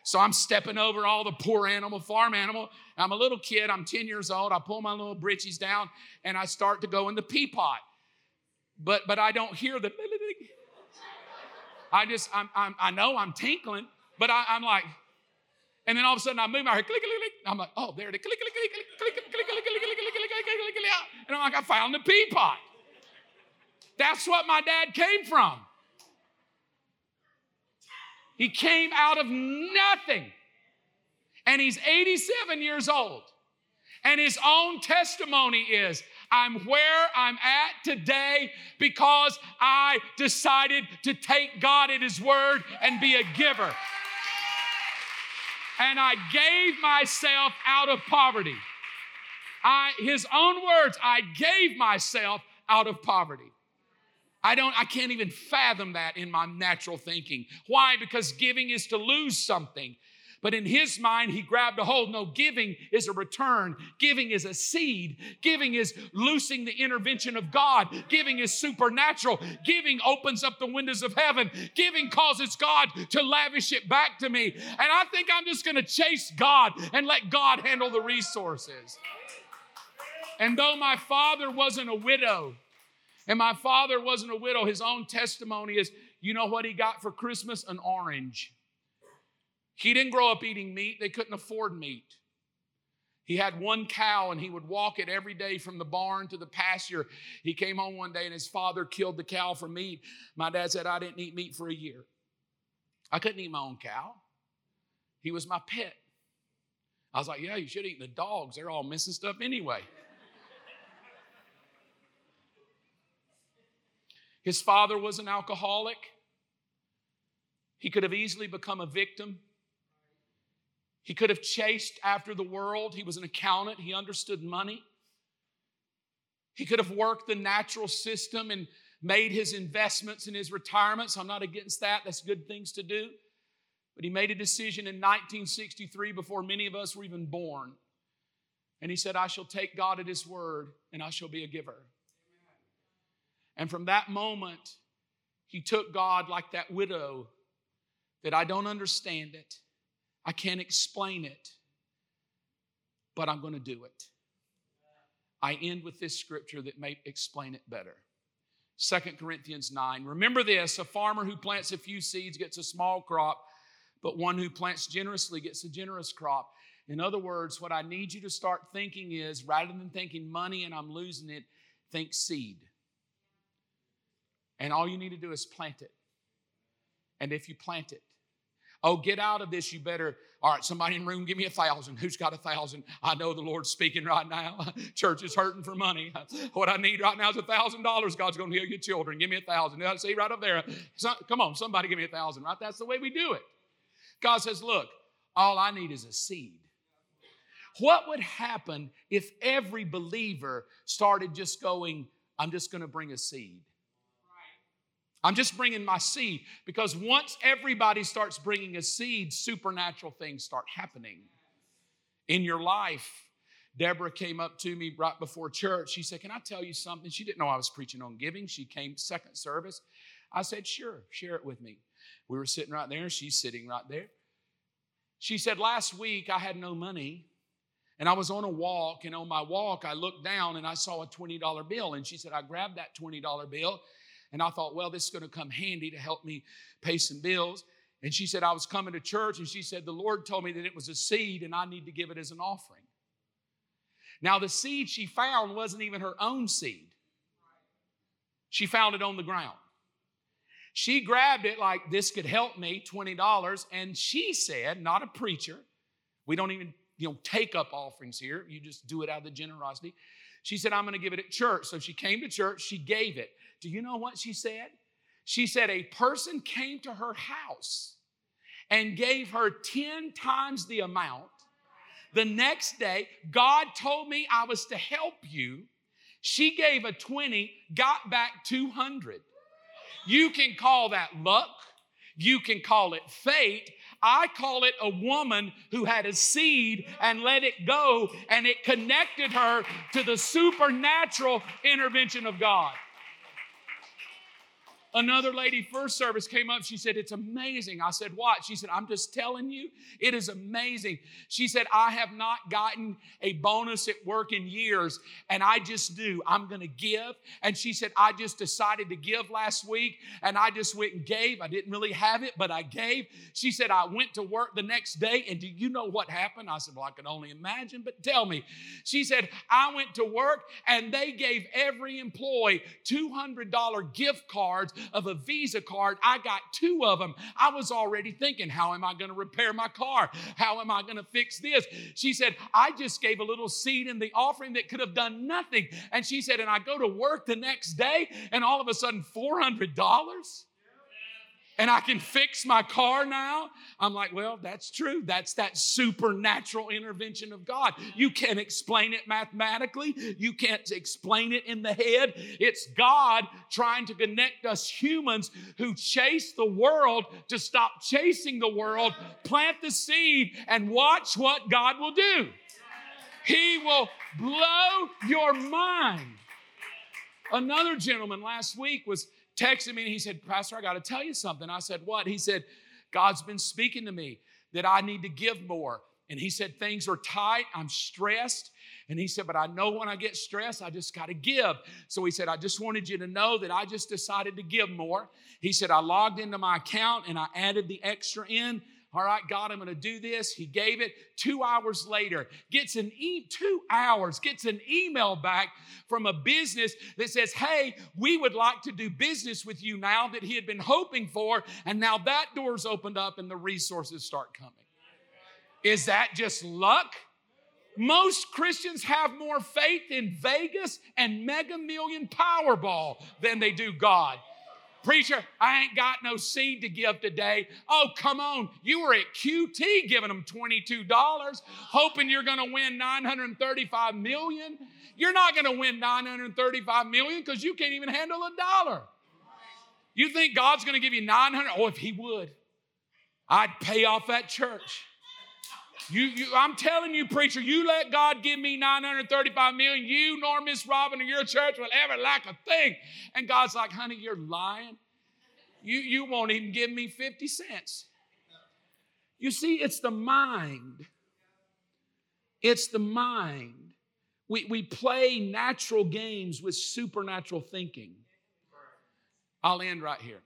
So I'm stepping over all the poor animal, farm animal. I'm a little kid, I'm 10 years old. I pull my little britches down and I start to go in the pee pot. But but I don't hear the I just I'm, I'm i know I'm tinkling, but I, am like, and then all of a sudden I move my head, click, click, click. I'm like, oh, there it is. Click, click, click, click, click, click, click, click, click, click, click, click, click, click, And I'm like, I found the pee pot. That's what my dad came from. He came out of nothing. And he's 87 years old. And his own testimony is I'm where I'm at today because I decided to take God at His word and be a giver and I gave myself out of poverty. I, his own words, I gave myself out of poverty. I don't, I can't even fathom that in my natural thinking. Why? Because giving is to lose something. But in his mind, he grabbed a hold. No, giving is a return. Giving is a seed. Giving is loosing the intervention of God. Giving is supernatural. Giving opens up the windows of heaven. Giving causes God to lavish it back to me. And I think I'm just going to chase God and let God handle the resources. And though my father wasn't a widow, and my father wasn't a widow, his own testimony is you know what he got for Christmas? An orange. He didn't grow up eating meat, they couldn't afford meat. He had one cow and he would walk it every day from the barn to the pasture. He came home one day and his father killed the cow for meat. My dad said, I didn't eat meat for a year. I couldn't eat my own cow. He was my pet. I was like, Yeah, you should eat the dogs. They're all missing stuff anyway. His father was an alcoholic. He could have easily become a victim. He could have chased after the world. He was an accountant, he understood money. He could have worked the natural system and made his investments in his retirement. So I'm not against that. That's good things to do. But he made a decision in 1963 before many of us were even born. And he said, I shall take God at his word and I shall be a giver. And from that moment, he took God like that widow that I don't understand it, I can't explain it, but I'm going to do it. I end with this scripture that may explain it better. Second Corinthians 9. Remember this a farmer who plants a few seeds gets a small crop, but one who plants generously gets a generous crop. In other words, what I need you to start thinking is rather than thinking money and I'm losing it, think seed. And all you need to do is plant it. And if you plant it, oh, get out of this, you better. All right, somebody in the room, give me a thousand. Who's got a thousand? I know the Lord's speaking right now. Church is hurting for money. What I need right now is a thousand dollars. God's going to heal your children. Give me a thousand. I see right up there. Come on, somebody give me a thousand, right? That's the way we do it. God says, look, all I need is a seed. What would happen if every believer started just going, I'm just going to bring a seed? I'm just bringing my seed because once everybody starts bringing a seed, supernatural things start happening in your life. Deborah came up to me right before church. She said, Can I tell you something? She didn't know I was preaching on giving. She came second service. I said, Sure, share it with me. We were sitting right there, she's sitting right there. She said, Last week I had no money, and I was on a walk, and on my walk, I looked down and I saw a $20 bill. And she said, I grabbed that $20 bill and I thought, well, this is going to come handy to help me pay some bills. And she said, I was coming to church, and she said, the Lord told me that it was a seed and I need to give it as an offering. Now, the seed she found wasn't even her own seed, she found it on the ground. She grabbed it like this could help me, $20, and she said, not a preacher, we don't even you know take up offerings here, you just do it out of the generosity. She said, I'm going to give it at church. So she came to church, she gave it. Do you know what she said? She said, A person came to her house and gave her 10 times the amount. The next day, God told me I was to help you. She gave a 20, got back 200. You can call that luck. You can call it fate. I call it a woman who had a seed and let it go, and it connected her to the supernatural intervention of God. Another lady, first service, came up. She said, It's amazing. I said, What? She said, I'm just telling you, it is amazing. She said, I have not gotten a bonus at work in years, and I just do. I'm going to give. And she said, I just decided to give last week, and I just went and gave. I didn't really have it, but I gave. She said, I went to work the next day, and do you know what happened? I said, Well, I can only imagine, but tell me. She said, I went to work, and they gave every employee $200 gift cards of a Visa card. I got two of them. I was already thinking, how am I going to repair my car? How am I going to fix this? She said, I just gave a little seed in the offering that could have done nothing. And she said, and I go to work the next day, and all of a sudden, $400? And I can fix my car now. I'm like, well, that's true. That's that supernatural intervention of God. You can't explain it mathematically, you can't explain it in the head. It's God trying to connect us humans who chase the world to stop chasing the world, plant the seed, and watch what God will do. He will blow your mind. Another gentleman last week was texted me and he said, Pastor, I got to tell you something. I said, What? He said, God's been speaking to me that I need to give more. And he said, Things are tight. I'm stressed. And he said, But I know when I get stressed, I just got to give. So he said, I just wanted you to know that I just decided to give more. He said, I logged into my account and I added the extra in. All right, God, I'm going to do this. He gave it. Two hours later, gets an e two hours gets an email back from a business that says, "Hey, we would like to do business with you now." That he had been hoping for, and now that door's opened up and the resources start coming. Is that just luck? Most Christians have more faith in Vegas and Mega Million Powerball than they do God. Preacher, I ain't got no seed to give today. Oh, come on. You were at QT giving them $22, hoping you're going to win 935 million. You're not going to win 935 million because you can't even handle a dollar. You think God's going to give you 900? Oh, if He would. I'd pay off that church. You, you, I'm telling you, preacher, you let God give me 935 million, you nor Miss Robin or your church will ever lack a thing. And God's like, honey, you're lying. You, you won't even give me 50 cents. You see, it's the mind. It's the mind. We, we play natural games with supernatural thinking. I'll end right here.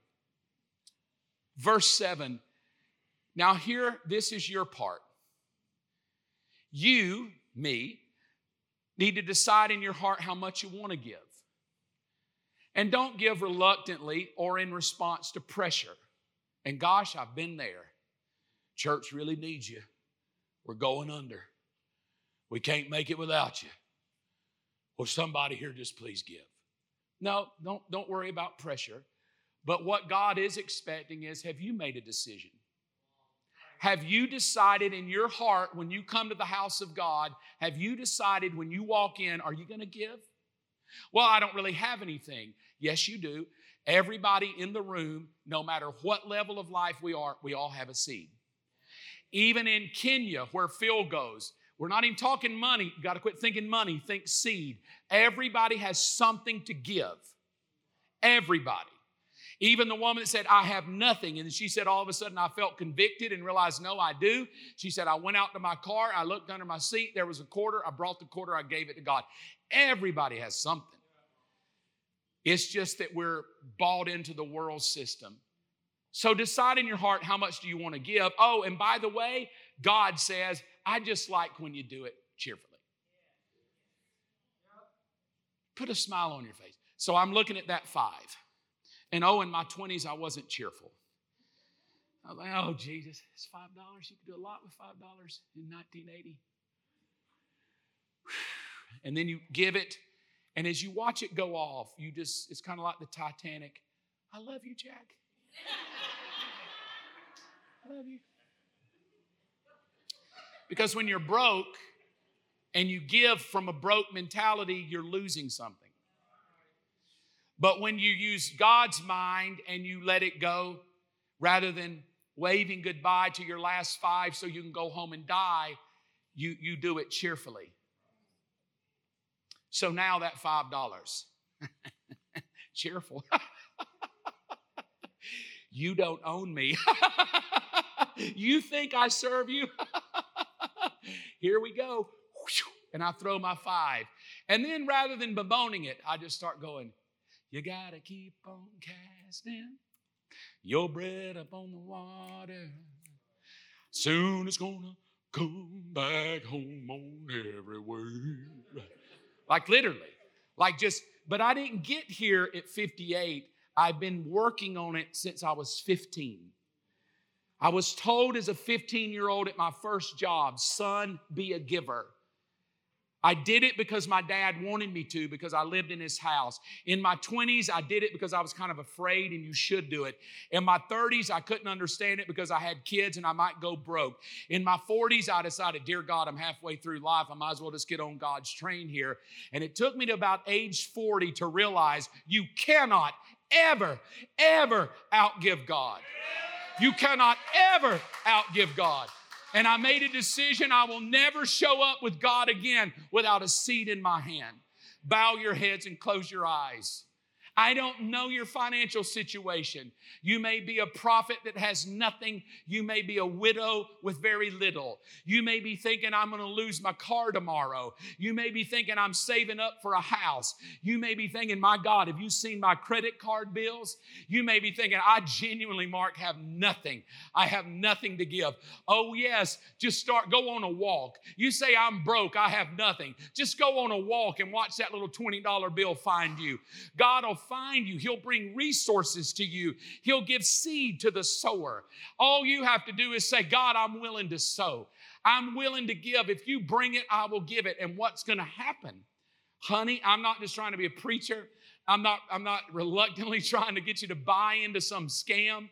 Verse 7. Now, here, this is your part. You, me, need to decide in your heart how much you want to give. And don't give reluctantly or in response to pressure. And gosh, I've been there. Church really needs you. We're going under. We can't make it without you. Will somebody here just please give? No, don't, don't worry about pressure. But what God is expecting is have you made a decision? Have you decided in your heart when you come to the house of God, have you decided when you walk in, are you going to give? Well, I don't really have anything. Yes, you do. Everybody in the room, no matter what level of life we are, we all have a seed. Even in Kenya, where Phil goes, we're not even talking money. You got to quit thinking money, think seed. Everybody has something to give. Everybody. Even the woman that said, I have nothing. And she said, all of a sudden, I felt convicted and realized, no, I do. She said, I went out to my car, I looked under my seat, there was a quarter, I brought the quarter, I gave it to God. Everybody has something. It's just that we're bought into the world system. So decide in your heart how much do you want to give. Oh, and by the way, God says, I just like when you do it cheerfully. Put a smile on your face. So I'm looking at that five. And oh, in my 20s, I wasn't cheerful. I was like, oh, Jesus, it's $5. You could do a lot with $5 in 1980. And then you give it, and as you watch it go off, you just, it's kind of like the Titanic. I love you, Jack. I love you. Because when you're broke and you give from a broke mentality, you're losing something. But when you use God's mind and you let it go, rather than waving goodbye to your last five so you can go home and die, you, you do it cheerfully. So now that $5, cheerful. you don't own me. you think I serve you? Here we go. And I throw my five. And then rather than bemoaning it, I just start going, You got to keep on casting your bread up on the water. Soon it's to come back home on every word. Like literally. Like just, but I didn't get here at 58. I've been working on it since I was 15. I was told as a 15 year old at my first job, son, be a giver. I did it because my dad wanted me to, because I lived in his house. In my 20s, I did it because I was kind of afraid and you should do it. In my 30s, I couldn't understand it because I had kids and I might go broke. In my 40s, I decided, Dear God, I'm halfway through life. I might as well just get on God's train here. And it took me to about age 40 to realize you cannot ever, ever outgive God. You cannot ever outgive God. And I made a decision I will never show up with God again without a seed in my hand. Bow your heads and close your eyes. I don't know your financial situation. You may be a prophet that has nothing. You may be a widow with very little. You may be thinking, I'm going to lose my car tomorrow. You may be thinking, I'm saving up for a house. You may be thinking, my God, have you seen my credit card bills? You may be thinking, I genuinely, Mark, have nothing. I have nothing to give. Oh, yes, just start, go on a walk. You say, I'm broke, I have nothing. Just go on a walk and watch that little $20 bill find you. God will find you. He'll bring resources to you. He'll give seed to the sower. All you have to do is say, God, I'm willing to sow. I'm willing to give. If you bring it, I will give it. And what's going to happen? Honey, I'm not just trying to be a preacher. I'm not, I'm not reluctantly trying to get you to buy into some scam.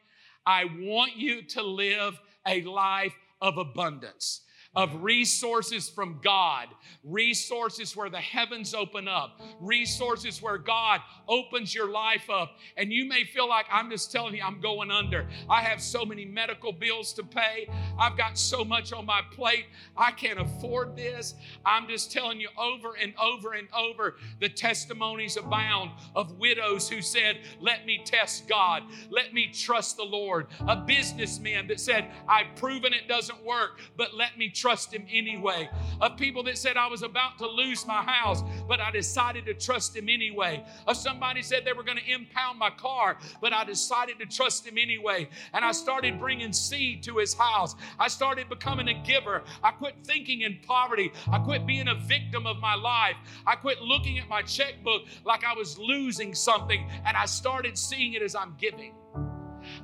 I want you to live a life of abundance. Of resources from God, resources where the heavens open up, resources where God opens your life up. And you may feel like I'm just telling you, I'm going under. I have so many medical bills to pay, I've got so much on my plate, I can't afford this. I'm just telling you over and over and over the testimonies abound of widows who said, Let me test God, let me trust the Lord. A businessman that said, I've proven it doesn't work, but let me trust Him anyway. Of people that said, I was about to lose my house, but I decided to trust Him anyway. Of somebody said they were going to impound my car, but I decided to trust Him anyway. And I started bringing seed to His house. I started becoming a giver. I quit thinking in poverty. I quit being a victim of my life. I quit looking at my checkbook like I was losing something, and I started seeing it as I'm giving.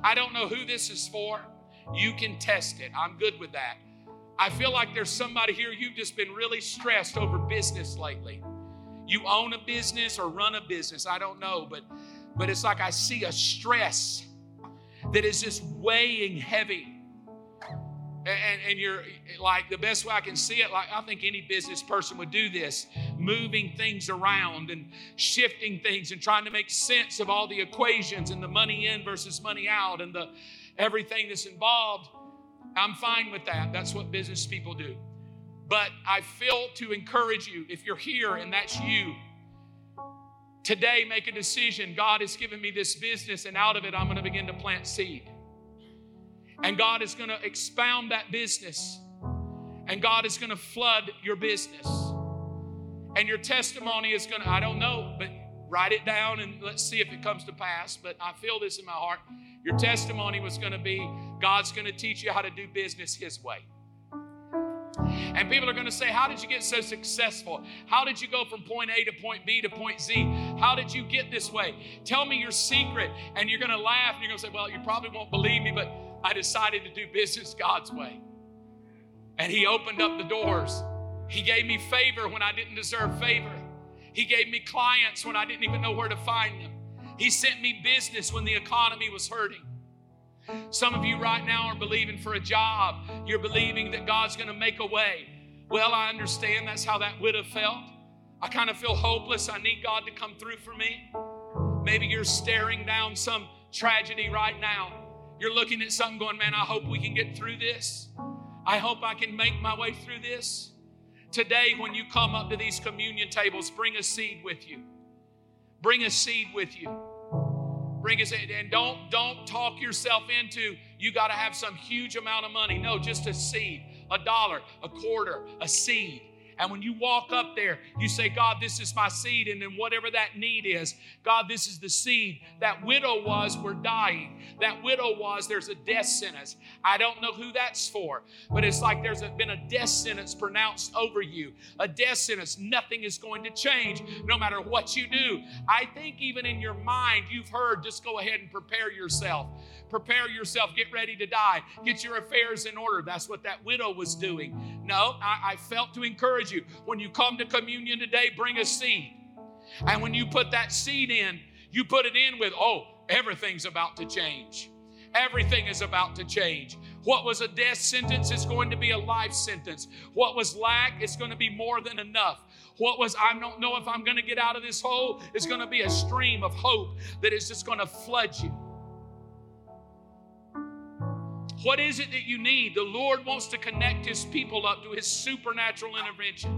I don't know who this is for. You can test it. I'm good with that. I feel like there's somebody here, you've just been really stressed over business lately. You own a business or run a business, I don't know, but but it's like I see a stress that is just weighing heavy. And, and, you're like the best way I can see it, like I think any business person would do this, moving things around and shifting things and trying to make sense of all the equations and the money in versus money out and the everything that's involved. I'm fine with that. That's what business people do. But I feel to encourage you, if you're here and that's you, today make a decision. God has given me this business, and out of it, I'm going to begin to plant seed. And God is going to expound that business, and God is going to flood your business. And your testimony is going to, I don't know, but write it down and let's see if it comes to pass. But I feel this in my heart. Your testimony was going to be God's going to teach you how to do business His way. And people are going to say, How did you get so successful? How did you go from point A to point B to point Z? How did you get this way? Tell me your secret. And you're going to laugh and you're going to say, Well, you probably won't believe me, but I decided to do business God's way. And He opened up the doors. He gave me favor when I didn't deserve favor. He gave me clients when I didn't even know where to find them. He sent me business when the economy was hurting. Some of you right now are believing for a job. You're believing that God's going to make a way. Well, I understand that's how that widow felt. I kind of feel hopeless. I need God to come through for me. Maybe you're staring down some tragedy right now. You're looking at something going, man, I hope we can get through this. I hope I can make my way through this. Today, when you come up to these communion tables, bring a seed with you. Bring a seed with you. Bring a seed. and don't don't talk yourself into you got to have some huge amount of money. No, just a seed, a dollar, a quarter, a seed. And when you walk up there, you say, God, this is my seed. And then whatever that need is, God, this is the seed. That widow was, we're dying. That widow was, there's a death sentence. I don't know who that's for, but it's like there's been a death sentence pronounced over you. A death sentence. Nothing is going to change no matter what you do. I think even in your mind, you've heard, just go ahead and prepare yourself. Prepare yourself. Get ready to die. Get your affairs in order. That's what that widow was doing. No, I, I felt to encourage you. When you come to communion today, bring a seed. And when you put that seed in, you put it in with, oh, everything's about to change. Everything is about to change. What was a death sentence is going to be a life sentence. What was lack is going to be more than enough. What was, I don't know if I'm going to get out of this hole, is going to be a stream of hope that is just going to flood you. What is it that you need? The Lord wants to connect His people up to His supernatural intervention.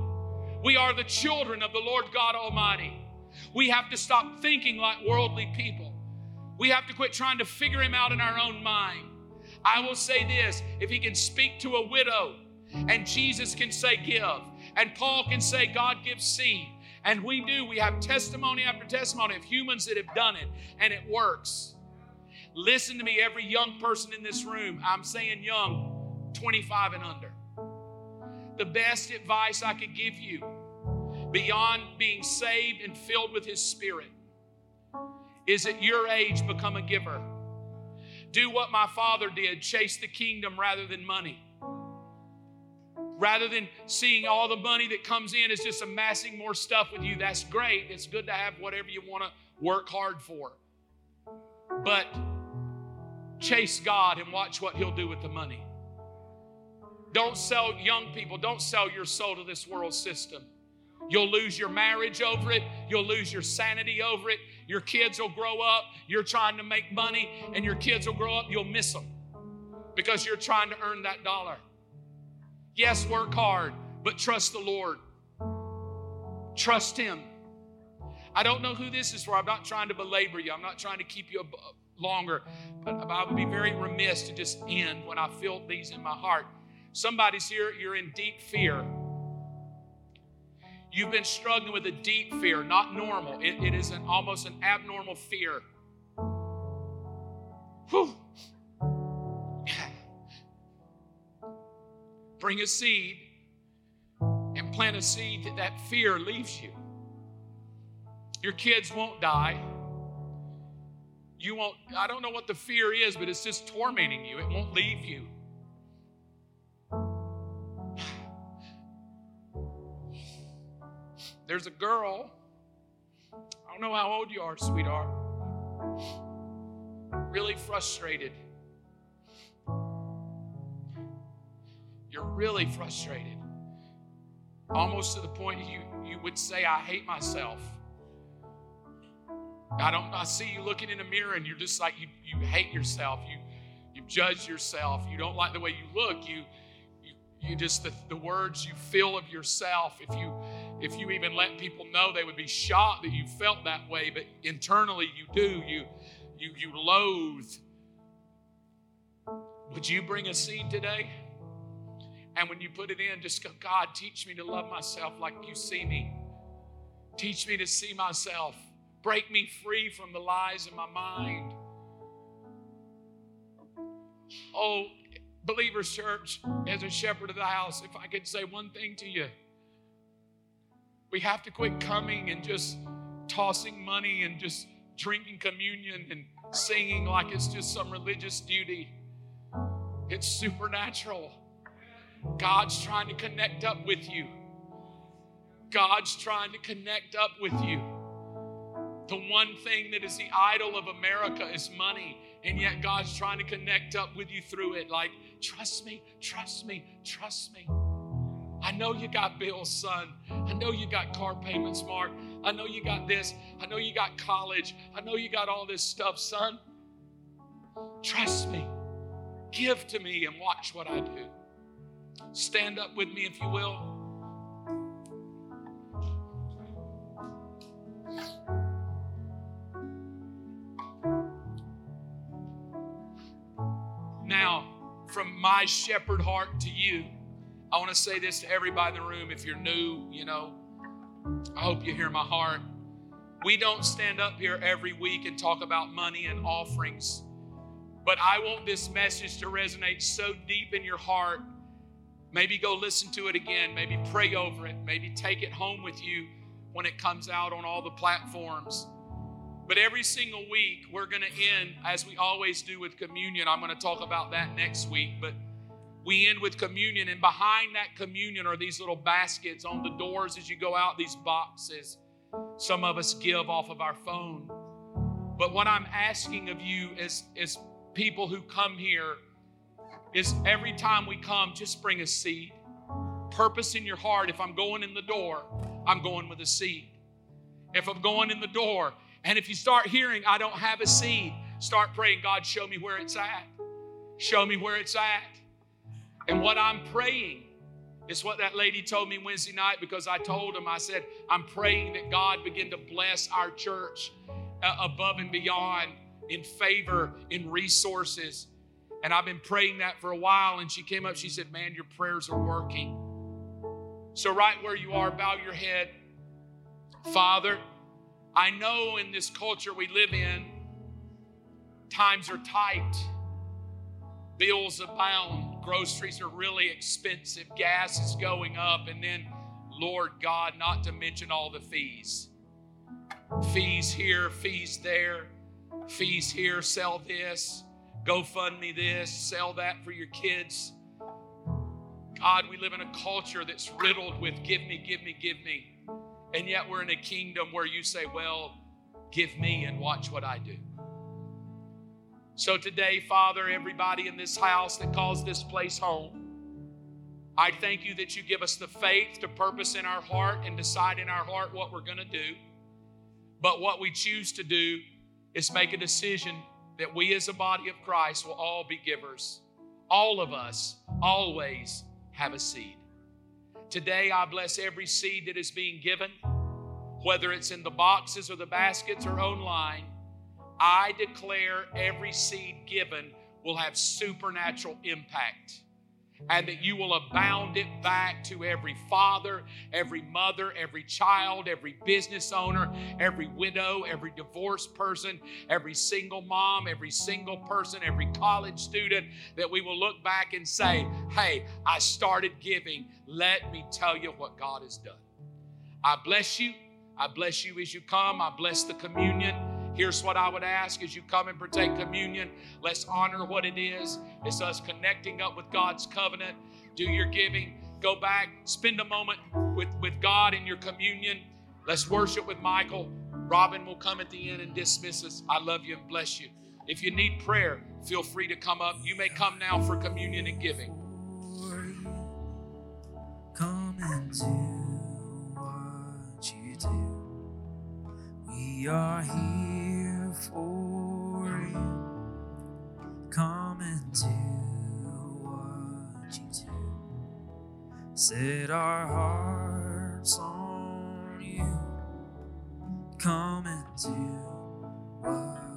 We are the children of the Lord God Almighty. We have to stop thinking like worldly people. We have to quit trying to figure Him out in our own mind. I will say this if He can speak to a widow, and Jesus can say, Give, and Paul can say, God gives seed. And we do. We have testimony after testimony of humans that have done it, and it works. Listen to me, every young person in this room. I'm saying young, 25 and under. The best advice I could give you beyond being saved and filled with His Spirit is at your age become a giver. Do what my father did chase the kingdom rather than money. Rather than seeing all the money that comes in as just amassing more stuff with you, that's great. It's good to have whatever you want to work hard for. But chase God and watch what He'll do with the money. Don't sell young people, don't sell your soul to this world system. You'll lose your marriage over it. You'll lose your sanity over it. Your kids will grow up. You're trying to make money, and your kids will grow up. You'll miss them because you're trying to earn that dollar. Yes, work hard, but trust the Lord. Trust Him. I don't know who this is for. I'm not trying to belabor you, I'm not trying to keep you longer, but I would be very remiss to just end when I feel these in my heart. Somebody's here, you're in deep fear. You've been struggling with a deep fear, not normal. it, it is an almost an abnormal fear. Whew. Bring a seed and plant a seed that that fear leaves you. Your kids won't die. You won't, I don't know what the fear is, but it's just tormenting you. It won't leave you. There's a girl, I don't know how old you are, sweetheart, really frustrated. You're really frustrated. Almost to the point you, you would say, I hate myself. I don't I see you looking in a mirror and you're just like you you hate yourself. You you judge yourself. You don't like the way you look. You you just the, the words you feel of yourself if you if you even let people know they would be shocked that you felt that way but internally you do you you you loathe would you bring a seed today and when you put it in just go god teach me to love myself like you see me teach me to see myself break me free from the lies in my mind oh Believers Church, as a shepherd of the house, if I could say one thing to you, we have to quit coming and just tossing money and just drinking communion and singing like it's just some religious duty. It's supernatural. God's trying to connect up with you. God's trying to connect up with you. The one thing that is the idol of America is money. And yet God's trying to connect up with you through it. Like, trust me, trust me, trust me. I know you got bills, son. I know you got car payments, Mark. I know you got this. I know you got college. I know you got all this stuff, son. Trust me. Give to me and watch what I do. Stand up with me if you will. From my shepherd heart to you. I want to say this to everybody in the room. If you're new, you know, I hope you hear my heart. We don't stand up here every week and talk about money and offerings, but I want this message to resonate so deep in your heart. Maybe go listen to it again, maybe pray over it, maybe take it home with you when it comes out on all the platforms. But every single week, we're going to end, as we always do with communion. I'm going to talk about that next week. But we end with communion, and behind that communion are these little baskets on the doors as you go out, these boxes. Some of us give off of our phone. But what I'm asking of you is, is people who come here is every time we come, just bring a seed. Purpose in your heart. If I'm going in the door, I'm going with a seed. If I'm going in the door, and if you start hearing, I don't have a seed, start praying, God, show me where it's at. Show me where it's at. And what I'm praying is what that lady told me Wednesday night because I told him, I said, I'm praying that God begin to bless our church uh, above and beyond in favor, in resources. And I've been praying that for a while. And she came up, she said, Man, your prayers are working. So, right where you are, bow your head. Father, I know in this culture we live in, times are tight, bills abound, groceries are really expensive, gas is going up, and then, Lord God, not to mention all the fees. Fees here, fees there, fees here, sell this, go fund me this, sell that for your kids. God, we live in a culture that's riddled with give me, give me, give me. And yet we're in a kingdom where you say, Well, give me and watch what I do. So today, Father, everybody in this house that calls this place home, I thank you that you give us the faith to purpose in our heart and decide in our heart what we're going to do. But what we choose to do is make a decision that we as a body of Christ will all be givers. All of us always have a seed. Today, I bless every seed that is being given, whether it's in the boxes or the baskets or online. I declare every seed given will have supernatural impact and that you will abound it back to every father, every mother, every child, every business owner, every widow, every divorced person, every single mom, every single person, every college student, that we will look back and say, Hey, I started giving. Let me tell you what God has done. I bless you. I bless you as you come. I bless the communion. Here's what I would ask as you come and partake communion. Let's honor what it is. It's us connecting up with God's covenant. Do your giving. Go back, spend a moment with, with God in your communion. Let's worship with Michael. Robin will come at the end and dismiss us. I love you and bless you. If you need prayer, feel free to come up. You may come now for communion and giving. Come and do what you do. We are here for you. Come and do what you do. Set our hearts on you. Come and do